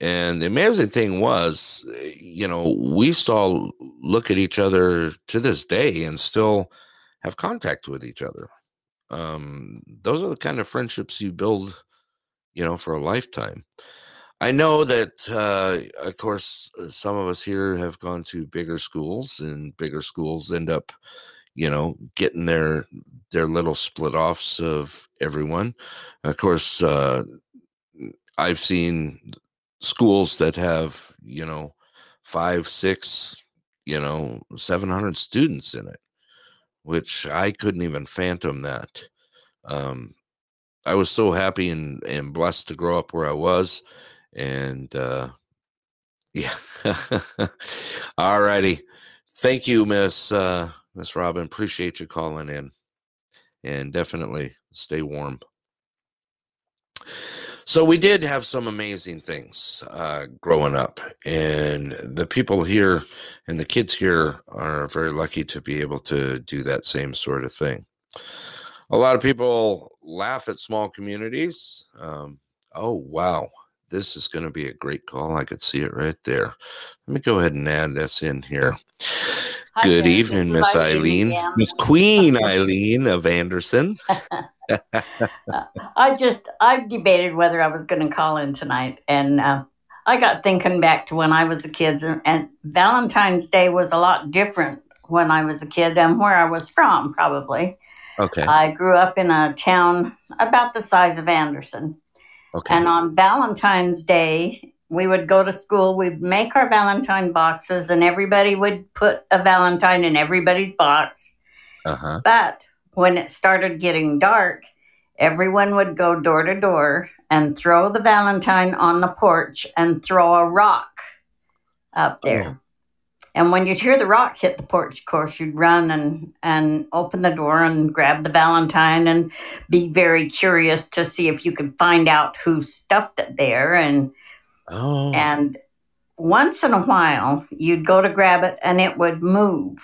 And the amazing thing was, eh, you know, we still look at each other to this day and still have contact with each other. Um, those are the kind of friendships you build you know, for a lifetime. I know that, uh, of course, uh, some of us here have gone to bigger schools, and bigger schools end up, you know, getting their their little split offs of everyone. Of course, uh, I've seen schools that have, you know, five, six, you know, seven hundred students in it, which I couldn't even phantom that. Um, I was so happy and, and blessed to grow up where I was. And uh, yeah. All righty. Thank you, Miss uh, Miss Robin. Appreciate you calling in. And definitely stay warm. So we did have some amazing things uh, growing up, and the people here and the kids here are very lucky to be able to do that same sort of thing. A lot of people laugh at small communities. Um, oh wow, this is going to be a great call. I could see it right there. Let me go ahead and add this in here.
Hi,
Good
Terry.
evening, Miss
Eileen.
Miss Queen Eileen of Anderson.
I just I've debated whether I was going to call in tonight, and uh, I got thinking back to when I was a kid, and, and Valentine's Day was a lot different when I was a kid than where I was from. Probably,
Okay.
I grew up in a town about the size of Anderson,
Okay.
and on Valentine's Day. We would go to school, we'd make our Valentine boxes, and everybody would put a Valentine in everybody's box.
Uh huh.
But when it started getting dark, everyone would go door to door and throw the Valentine on the porch and throw a rock up there. And when you'd hear the rock hit the porch, of course, you'd run and, and open the door and grab the Valentine and be very curious to see if you could find out who stuffed it there. And
Oh.
and once in a while, you'd go to grab it and it would move.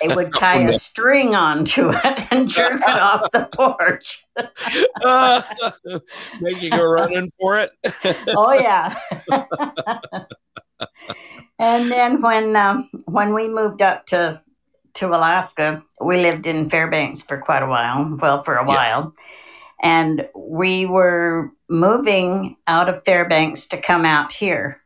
They would oh, tie
Oh,
a string onto it and jerk it off the porch.
Making a run in for it.
Oh yeah. and then when um, when we moved up to to Alaska, we lived in Fairbanks for quite a while. Well, for a
Yeah.
while, and we were moving out of Fairbanks to come out here.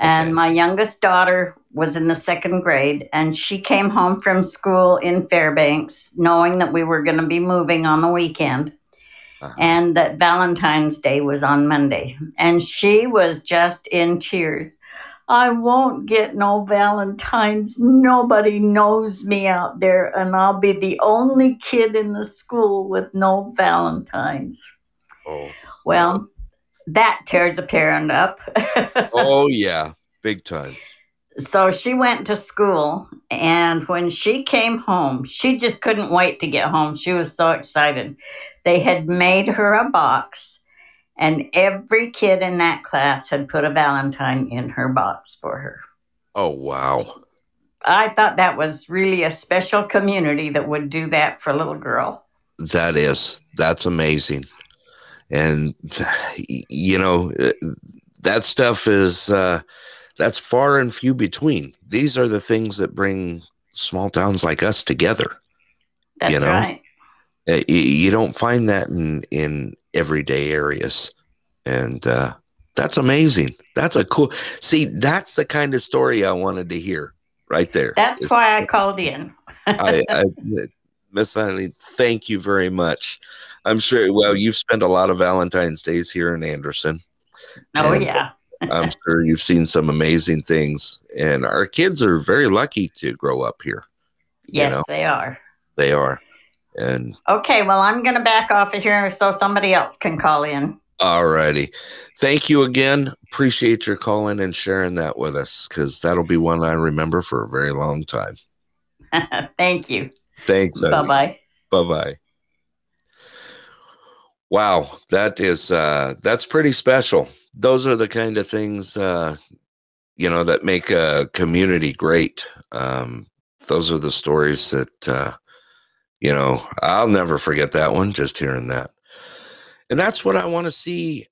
And
Okay.
my youngest daughter was in the second grade, and she came home from school in Fairbanks, knowing that we were going to be moving on the weekend
Uh-huh.
and that Valentine's Day was on Monday. And she was just in tears. I won't get no Valentines. Nobody knows me out there, and I'll be the only kid in the school with no Valentines.
Oh.
Well, that tears a parent up.
Oh yeah, big time.
so she went to school, and when she came home, she just couldn't wait to get home. She was so excited. They had made her a box, and every kid in that class had put a Valentine in her box for her.
Oh wow.
I thought that was really a special community that would do that for a little girl.
That is that's amazing, and you know that stuff is uh, that's far and few between. These are the things that bring small towns like us together.
That's
You know?
right.
Uh, You don't find that in in everyday areas, and uh, that's amazing. That's a cool. See, that's the kind of story I wanted to hear right there.
That's
Is-
why I called in.
I, I Miss Eileen, thank you very much. I'm sure. Well, you've spent a lot of Valentine's days here in Anderson.
Oh, yeah.
I'm sure you've seen some amazing things, and our kids are very lucky to grow up here.
Yes,
know.
they are.
They are, and
Okay, well, I'm going to back off of here so somebody else can call in.
All righty. Thank you again. Appreciate your calling and sharing that with us because that'll be one I remember for a very long time.
Thank you.
Thanks.
Bye bye.
Bye bye. Wow, that is uh that's pretty special. Those are the kind of things uh you know that make a community great. Um those are the stories that uh you know, I'll never forget that one just hearing that. And that's what I want to see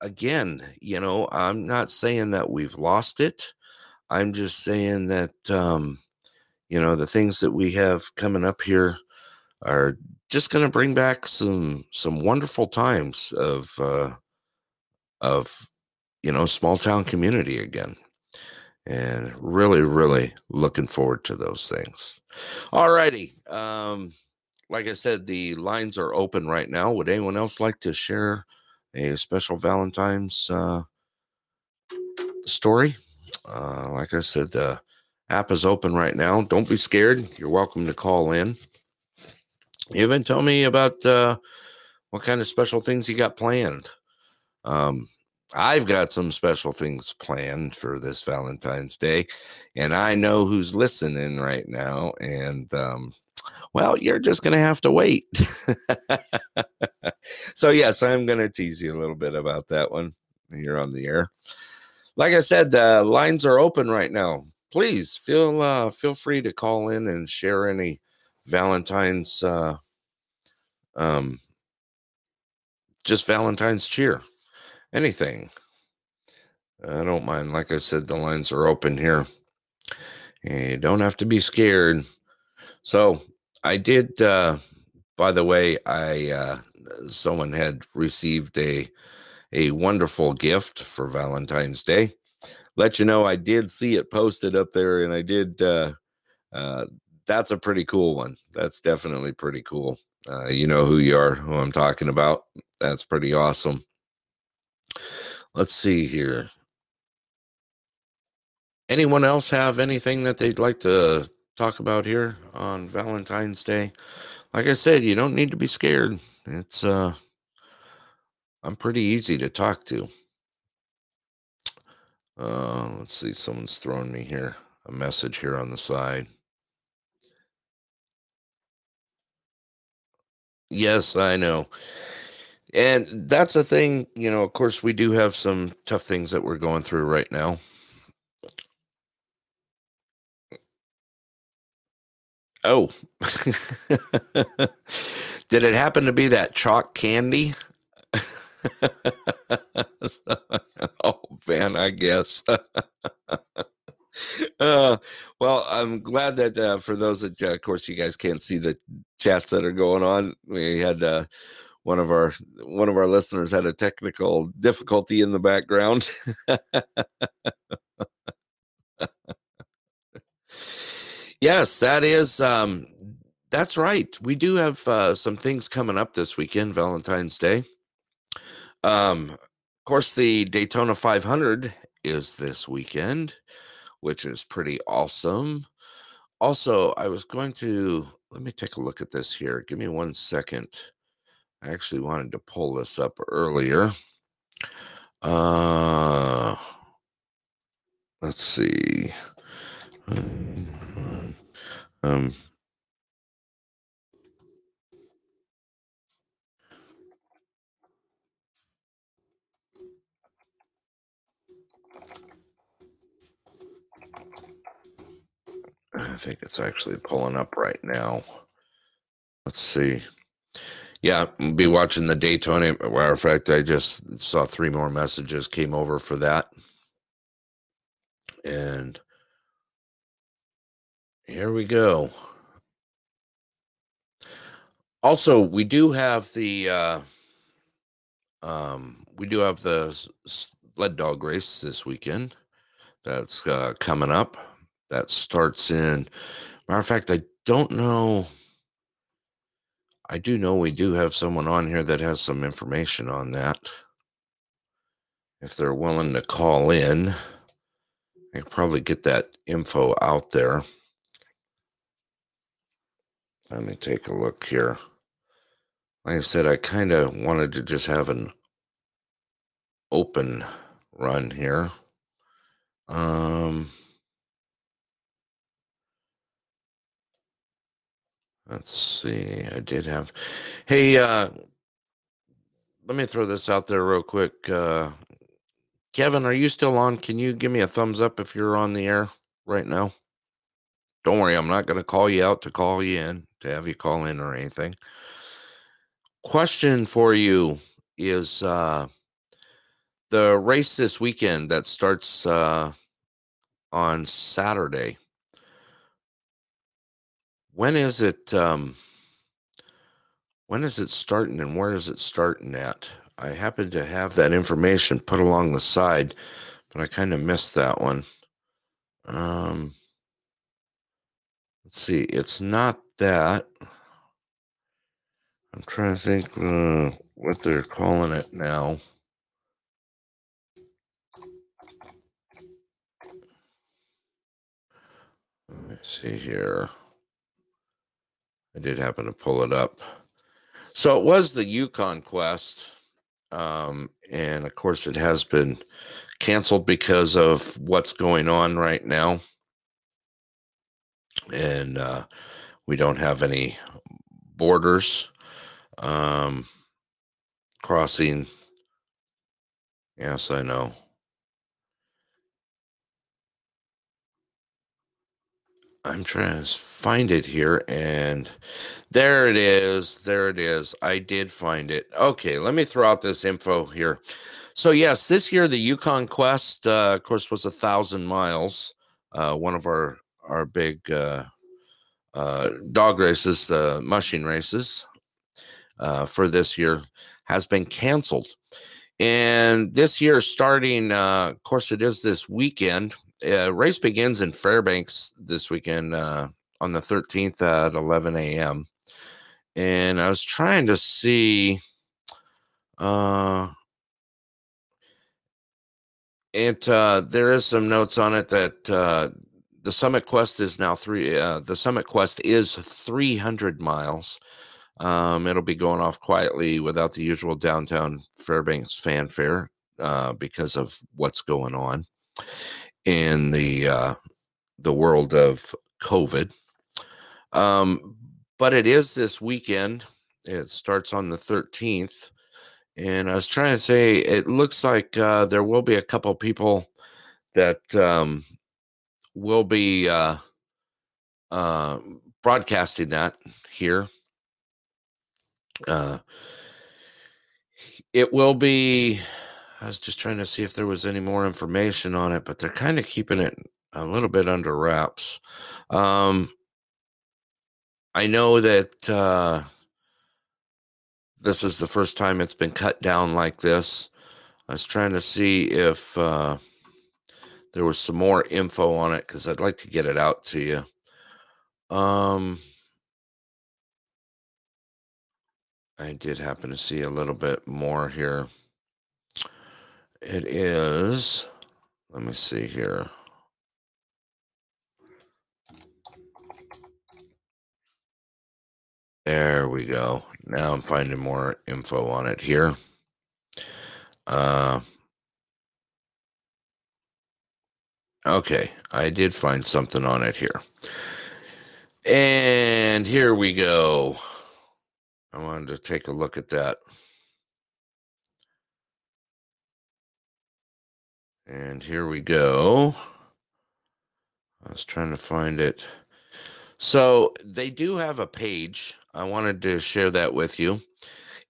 again, you know, I'm not saying that we've lost it. I'm just saying that um you know, the things that we have coming up here are just going to bring back some some wonderful times of uh of you know small town community again and really really looking forward to those things all righty um like i said the lines are open right now. Would anyone else like to share a special valentine's uh story? Uh like i said the app is open right now. Don't be scared. You're welcome to call in. Even tell me about uh, what kind of special things you got planned. Um, I've got some special things planned for this Valentine's Day, and I know who's listening right now. And um, Well, you're just going to have to wait. so, yes, I'm going to tease you a little bit about that one here on the air. Like I said, the lines are open right now. Please feel uh, feel free to call in and share any Valentine's uh, um, just Valentine's cheer, anything. I don't mind. Like I said, the lines are open here. You don't have to be scared. So I did. Uh, by the way, I uh, someone had received a a wonderful gift for Valentine's Day. Let you know I did see it posted up there, and I did. Uh, uh, that's a pretty cool one. That's definitely pretty cool. Uh, you know who you are, who I'm talking about. That's pretty awesome. Let's see here. Anyone else have anything that they'd like to talk about here on Valentine's Day? Like I said, you don't need to be scared. It's uh I'm pretty easy to talk to. Uh let's see, someone's throwing me here a message here on the side. Yes, I know. And that's a thing, you know, of course we do have some tough things that we're going through right now. Oh. Did it happen to be that chalk candy? oh man, I guess. uh, well, I'm glad that uh, for those that, uh, of course, you guys can't see the chats that are going on. We had uh, one of our one of our listeners had a technical difficulty in the background. yes, that is um, that's right. We do have uh, some things coming up this weekend, Valentine's Day. Um, of course, the Daytona 500 is this weekend, which is pretty awesome. Also, I was going to let me take a look at this here. Give me one second. I actually wanted to pull this up earlier. Uh, let's see. Um, I think it's actually pulling up right now. Let's see. Yeah, be watching the Daytona. Matter of fact, I just saw three more messages came over for that. And here we go. Also, we do have the uh um we do have the sled dog race this weekend. That's uh, coming up that starts in. Matter of fact, I don't know. I do know we do have someone on here that has some information on that. If they're willing to call in, I could probably get that info out there. Let me take a look here. Like I said, I kind of wanted to just have an open run here. Um, Let's see. I did have. Hey, uh, let me throw this out there real quick. Uh, Kevin, are you still on? Can you give me a thumbs up if you're on the air right now? Don't worry, I'm not going to call you out to call you in, to have you call in or anything. Question for you is uh, the race this weekend that starts uh, on Saturday when is it um when is it starting and where is it starting at? I happen to have that information put along the side but i kind of missed that one. Um let's see it's not that. I'm trying to think uh, what they're calling it now. Let me see here I did happen to pull it up. So it was the Yukon Quest. Um, and of course, it has been canceled because of what's going on right now. And uh, we don't have any borders um, crossing. Yes, I know. I'm trying to find it here, and there it is. There it is. I did find it. Okay, let me throw out this info here. So yes, this year the Yukon Quest, uh, of course, was a thousand miles. Uh, one of our our big uh, uh, dog races, the mushing races, uh, for this year has been canceled. And this year, starting, uh, of course, it is this weekend. Uh, race begins in Fairbanks this weekend uh, on the 13th at 11 a.m. And I was trying to see. Uh, it uh, there is some notes on it that uh, the Summit Quest is now three. Uh, the Summit Quest is 300 miles. Um, it'll be going off quietly without the usual downtown Fairbanks fanfare uh, because of what's going on in the uh, the world of COVID. Um, but it is this weekend. It starts on the 13th. And I was trying to say, it looks like uh, there will be a couple people that um, will be uh, uh, broadcasting that here. Uh, it will be. I was just trying to see if there was any more information on it, but they're kind of keeping it a little bit under wraps. Um, I know that uh, this is the first time it's been cut down like this. I was trying to see if uh, there was some more info on it because I'd like to get it out to you. Um, I did happen to see a little bit more here. It is, let me see here. There we go. Now I'm finding more info on it here. Uh, okay, I did find something on it here. And here we go. I wanted to take a look at that. And here we go. I was trying to find it. So they do have a page. I wanted to share that with you.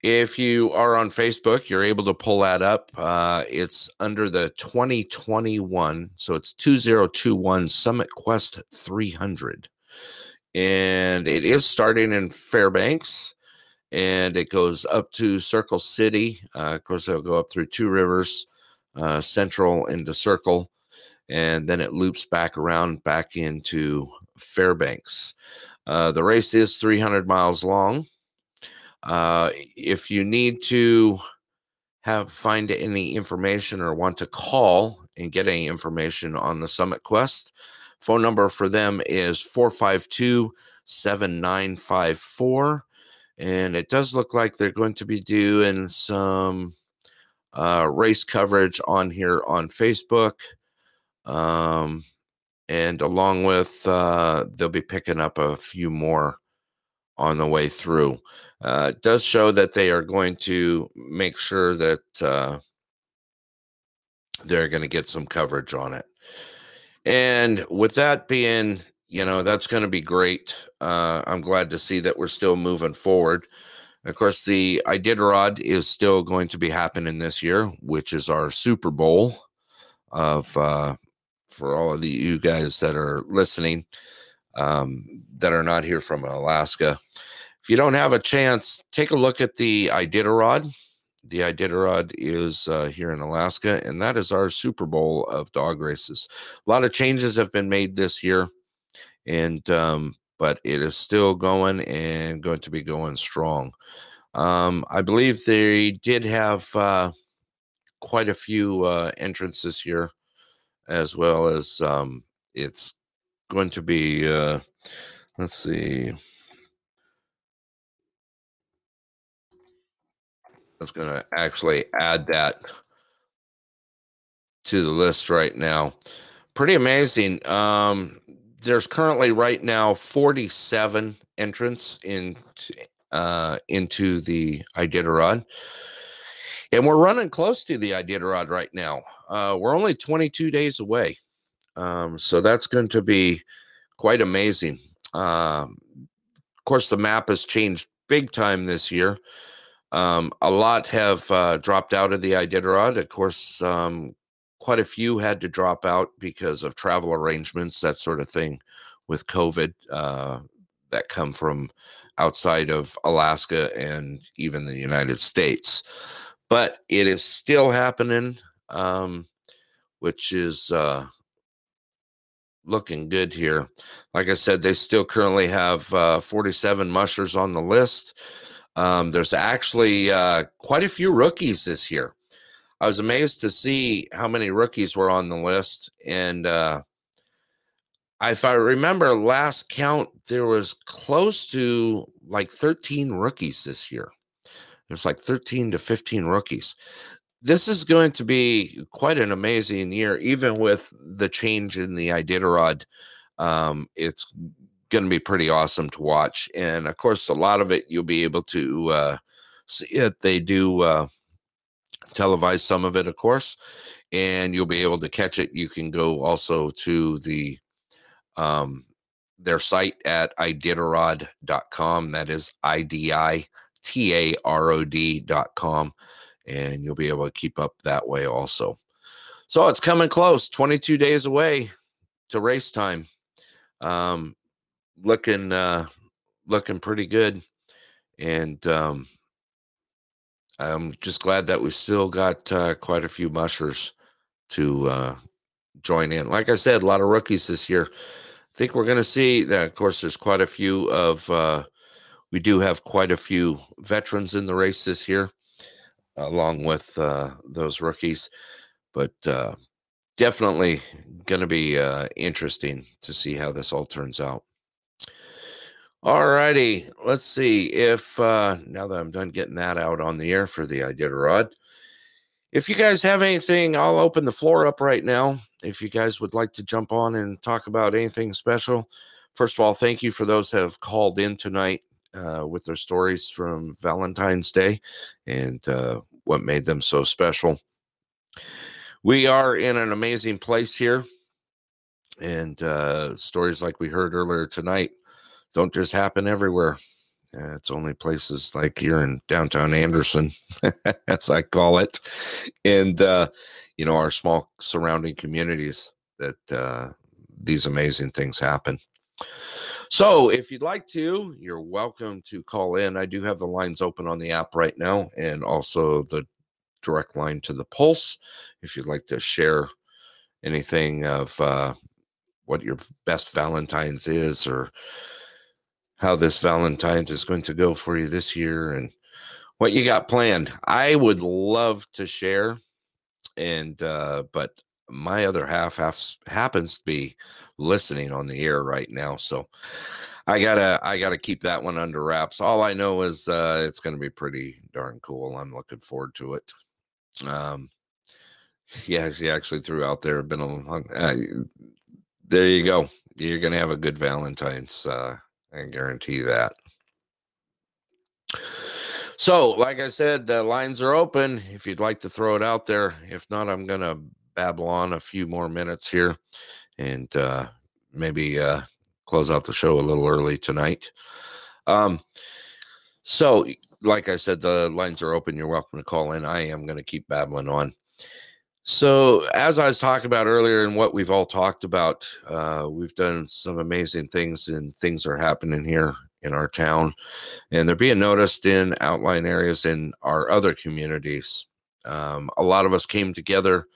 If you are on Facebook, you're able to pull that up. Uh, it's under the 2021. So it's 2021 Summit Quest 300. And it is starting in Fairbanks and it goes up to Circle City. Uh, of course, it'll go up through Two Rivers, uh, Central into Circle, and then it loops back around back into Fairbanks. Uh, the race is 300 miles long. Uh, if you need to have find any information or want to call and get any information on the Summit Quest, phone number for them is 452 7954 and it does look like they're going to be doing some uh, race coverage on here on Facebook. Um, and along with, uh, they'll be picking up a few more on the way through. Uh, it does show that they are going to make sure that uh, they're going to get some coverage on it. And with that being you know that's going to be great. Uh, I'm glad to see that we're still moving forward. Of course, the Iditarod is still going to be happening this year, which is our Super Bowl of uh, for all of the you guys that are listening um, that are not here from Alaska. If you don't have a chance, take a look at the Iditarod. The Iditarod is uh, here in Alaska, and that is our Super Bowl of dog races. A lot of changes have been made this year and um, but it is still going and going to be going strong. Um, I believe they did have uh, quite a few uh, entrants this year, as well as um, it's going to be. Uh, let's see. Was going to actually add that to the list right now. Pretty amazing. Um, there's currently right now 47 entrants in, uh, into the Iditarod. And we're running close to the Iditarod right now. Uh, we're only 22 days away. Um, so that's going to be quite amazing. Um, of course, the map has changed big time this year. Um, a lot have uh, dropped out of the Iditarod. Of course, um, quite a few had to drop out because of travel arrangements, that sort of thing, with COVID uh, that come from outside of Alaska and even the United States. But it is still happening, um, which is uh, looking good here. Like I said, they still currently have uh, 47 mushers on the list. Um, there's actually uh, quite a few rookies this year. I was amazed to see how many rookies were on the list. And uh, if I remember last count, there was close to like 13 rookies this year. There's like 13 to 15 rookies. This is going to be quite an amazing year, even with the change in the Iditarod. Um, it's going to be pretty awesome to watch. And of course, a lot of it you'll be able to uh, see it. They do uh, televise some of it, of course, and you'll be able to catch it. You can go also to the um, their site at iditarod.com. That is I D I T A R O D.com. And you'll be able to keep up that way also. So it's coming close, 22 days away to race time. Um, looking uh looking pretty good and um i'm just glad that we still got uh, quite a few mushers to uh join in. Like i said a lot of rookies this year. I think we're going to see that of course there's quite a few of uh we do have quite a few veterans in the race this year along with uh those rookies. But uh definitely going to be uh interesting to see how this all turns out all righty. Let's see if uh now that I'm done getting that out on the air for the Iditarod. If you guys have anything, I'll open the floor up right now. If you guys would like to jump on and talk about anything special, first of all, thank you for those that have called in tonight uh, with their stories from Valentine's Day and uh, what made them so special. We are in an amazing place here, and uh, stories like we heard earlier tonight don't just happen everywhere. Uh, it's only places like here in downtown Anderson, as I call it, and uh, you know our small surrounding communities that uh, these amazing things happen. So, if you'd like to, you're welcome to call in. I do have the lines open on the app right now, and also the direct line to the Pulse. If you'd like to share anything of uh, what your best Valentine's is, or how this Valentine's is going to go for you this year and what you got planned. I would love to share, and uh, but my other half happens to be listening on the air right now, so I gotta I gotta keep that one under wraps. All I know is uh, it's going to be pretty darn cool. I'm looking forward to it. Um, yeah, she actually threw out there. Been a. Uh, there you go. You're gonna have a good Valentine's. Uh, I guarantee that. So, like I said, the lines are open if you'd like to throw it out there. If not, I'm going to babble on a few more minutes here and uh, maybe uh, close out the show a little early tonight. Um, so, like I said, the lines are open. You're welcome to call in. I am going to keep babbling on. So, as I was talking about earlier, and what we've all talked about, uh, we've done some amazing things, and things are happening here in our town, and they're being noticed in outlying areas in our other communities. Um, a lot of us came together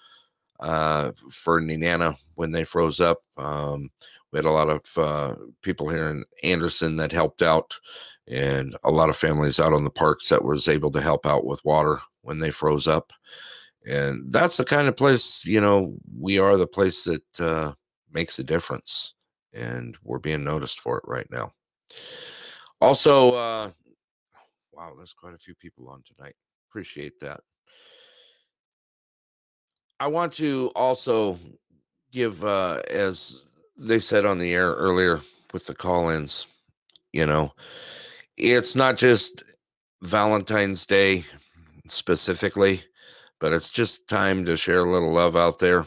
uh, for Nenana when they froze up. Um, we had a lot of uh, people here in Anderson that helped out, and a lot of families out on the parks that was able to help out with water when they froze up and that's the kind of place you know we are the place that uh, makes a difference and we're being noticed for it right now. Also uh, wow there's quite a few people on tonight. Appreciate that. I want to also give uh, as they said on the air earlier with the call-ins you know, it's not just Valentine's Day specifically, but it's just time to share a little love out there.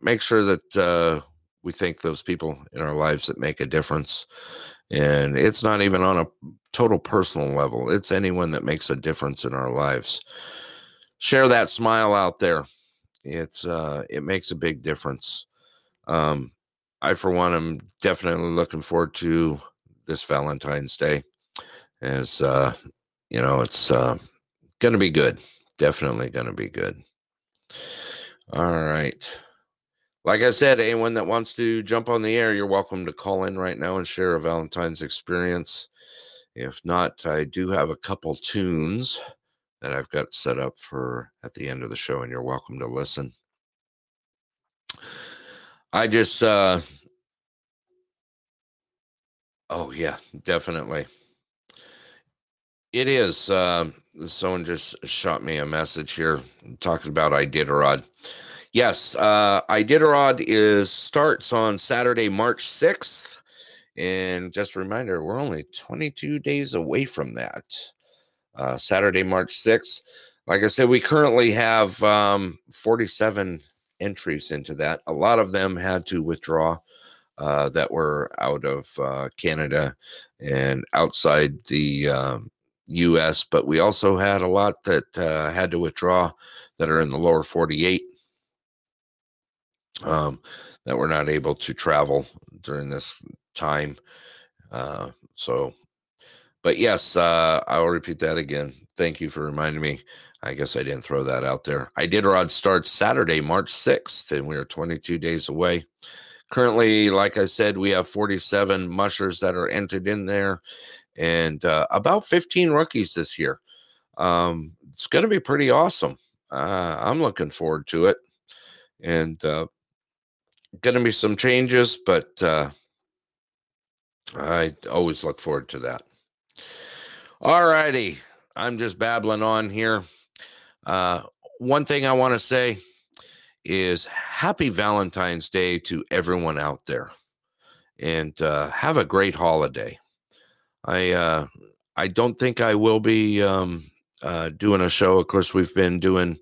Make sure that uh, we thank those people in our lives that make a difference. And it's not even on a total personal level, it's anyone that makes a difference in our lives. Share that smile out there. It's uh, it makes a big difference. Um, I, for one, am definitely looking forward to this Valentine's Day. As uh, you know, it's uh, going to be good. Definitely going to be good. All right. Like I said, anyone that wants to jump on the air, you're welcome to call in right now and share a Valentine's experience. If not, I do have a couple tunes that I've got set up for at the end of the show, and you're welcome to listen. I just, uh, oh, yeah, definitely. It is. Uh, someone just shot me a message here talking about Iditarod. Yes, uh, Iditarod is starts on Saturday, March 6th. And just a reminder, we're only 22 days away from that. Uh, Saturday, March 6th. Like I said, we currently have um, 47 entries into that. A lot of them had to withdraw uh, that were out of uh, Canada and outside the U.S., but we also had a lot that uh, had to withdraw that are in the lower 48 um, that were not able to travel during this time. Uh, so, but yes, uh, I'll repeat that again. Thank you for reminding me. I guess I didn't throw that out there. Iditarod starts Saturday, March 6th, and we are 22 days away. Currently, like I said, we have 47 mushers that are entered in there and uh, about 15 rookies this year. Um, it's going to be pretty awesome. Uh, I'm looking forward to it. And uh, going to be some changes, but uh, I always look forward to that. All righty. I'm just babbling on here. Uh, one thing I want to say is happy Valentine's Day to everyone out there and uh, have a great holiday. I uh, I don't think I will be um, uh, doing a show. Of course, we've been doing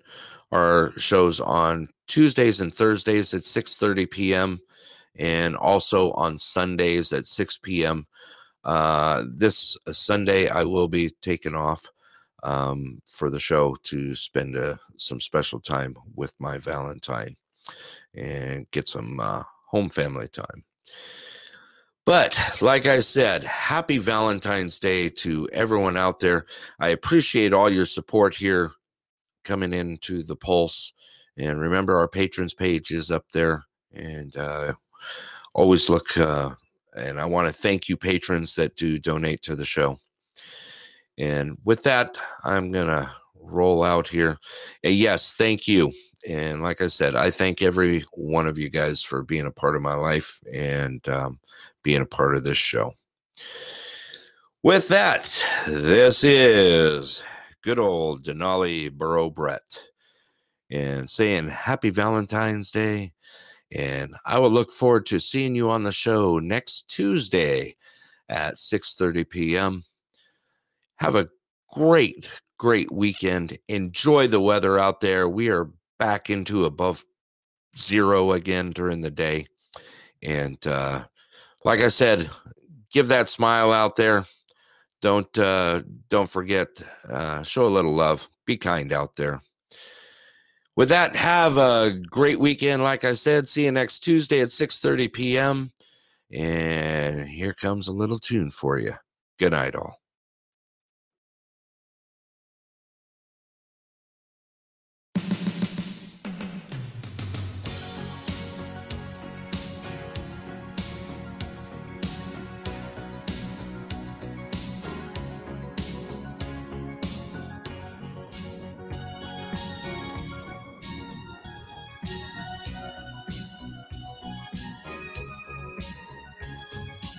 our shows on Tuesdays and Thursdays at 6:30 p.m. and also on Sundays at 6 p.m. Uh, this uh, Sunday, I will be taking off um, for the show to spend uh, some special time with my Valentine and get some uh, home family time. But like I said, happy Valentine's Day to everyone out there. I appreciate all your support here coming into the Pulse. And remember, our patrons page is up there. And uh, always look, uh, and I want to thank you, patrons that do donate to the show. And with that, I'm going to roll out here. And yes, thank you. And like I said, I thank every one of you guys for being a part of my life and um, being a part of this show. With that, this is good old Denali Borough Brett and saying happy Valentine's Day. And I will look forward to seeing you on the show next Tuesday at 6:30 p.m. Have a great, great weekend. Enjoy the weather out there. We are back into above zero again during the day. And uh, like I said, give that smile out there. Don't uh, don't forget, uh, show a little love. Be kind out there. With that, have a great weekend. Like I said, see you next Tuesday at 6:30 p.m. And here comes a little tune for you. Good night, all.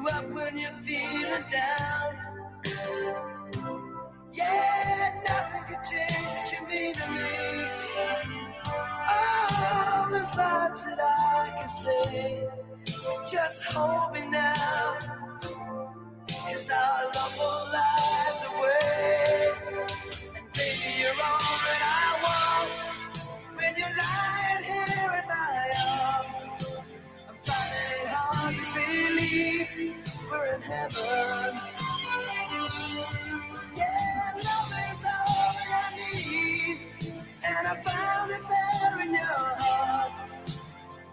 You
up when you're feeling down. Yeah, nothing could change what you mean to me. Oh, there's lots that I can say. Just hold me now. Cause our heaven. Yeah, love is all I need. And I found it there in your heart.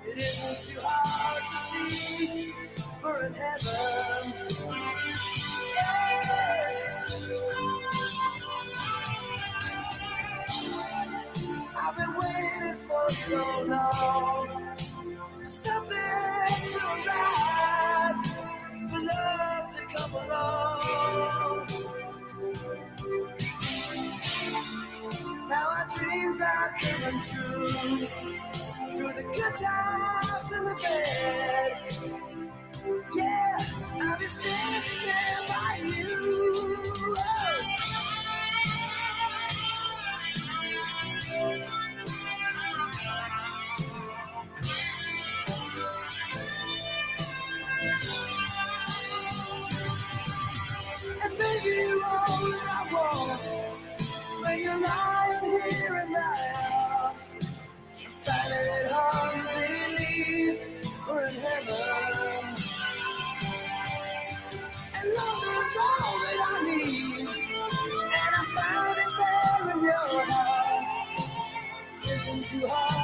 It isn't too hard to see. In heaven. I've been waiting for so long coming true. Through the good times and the bad. Yeah, I'll be standing. too hard.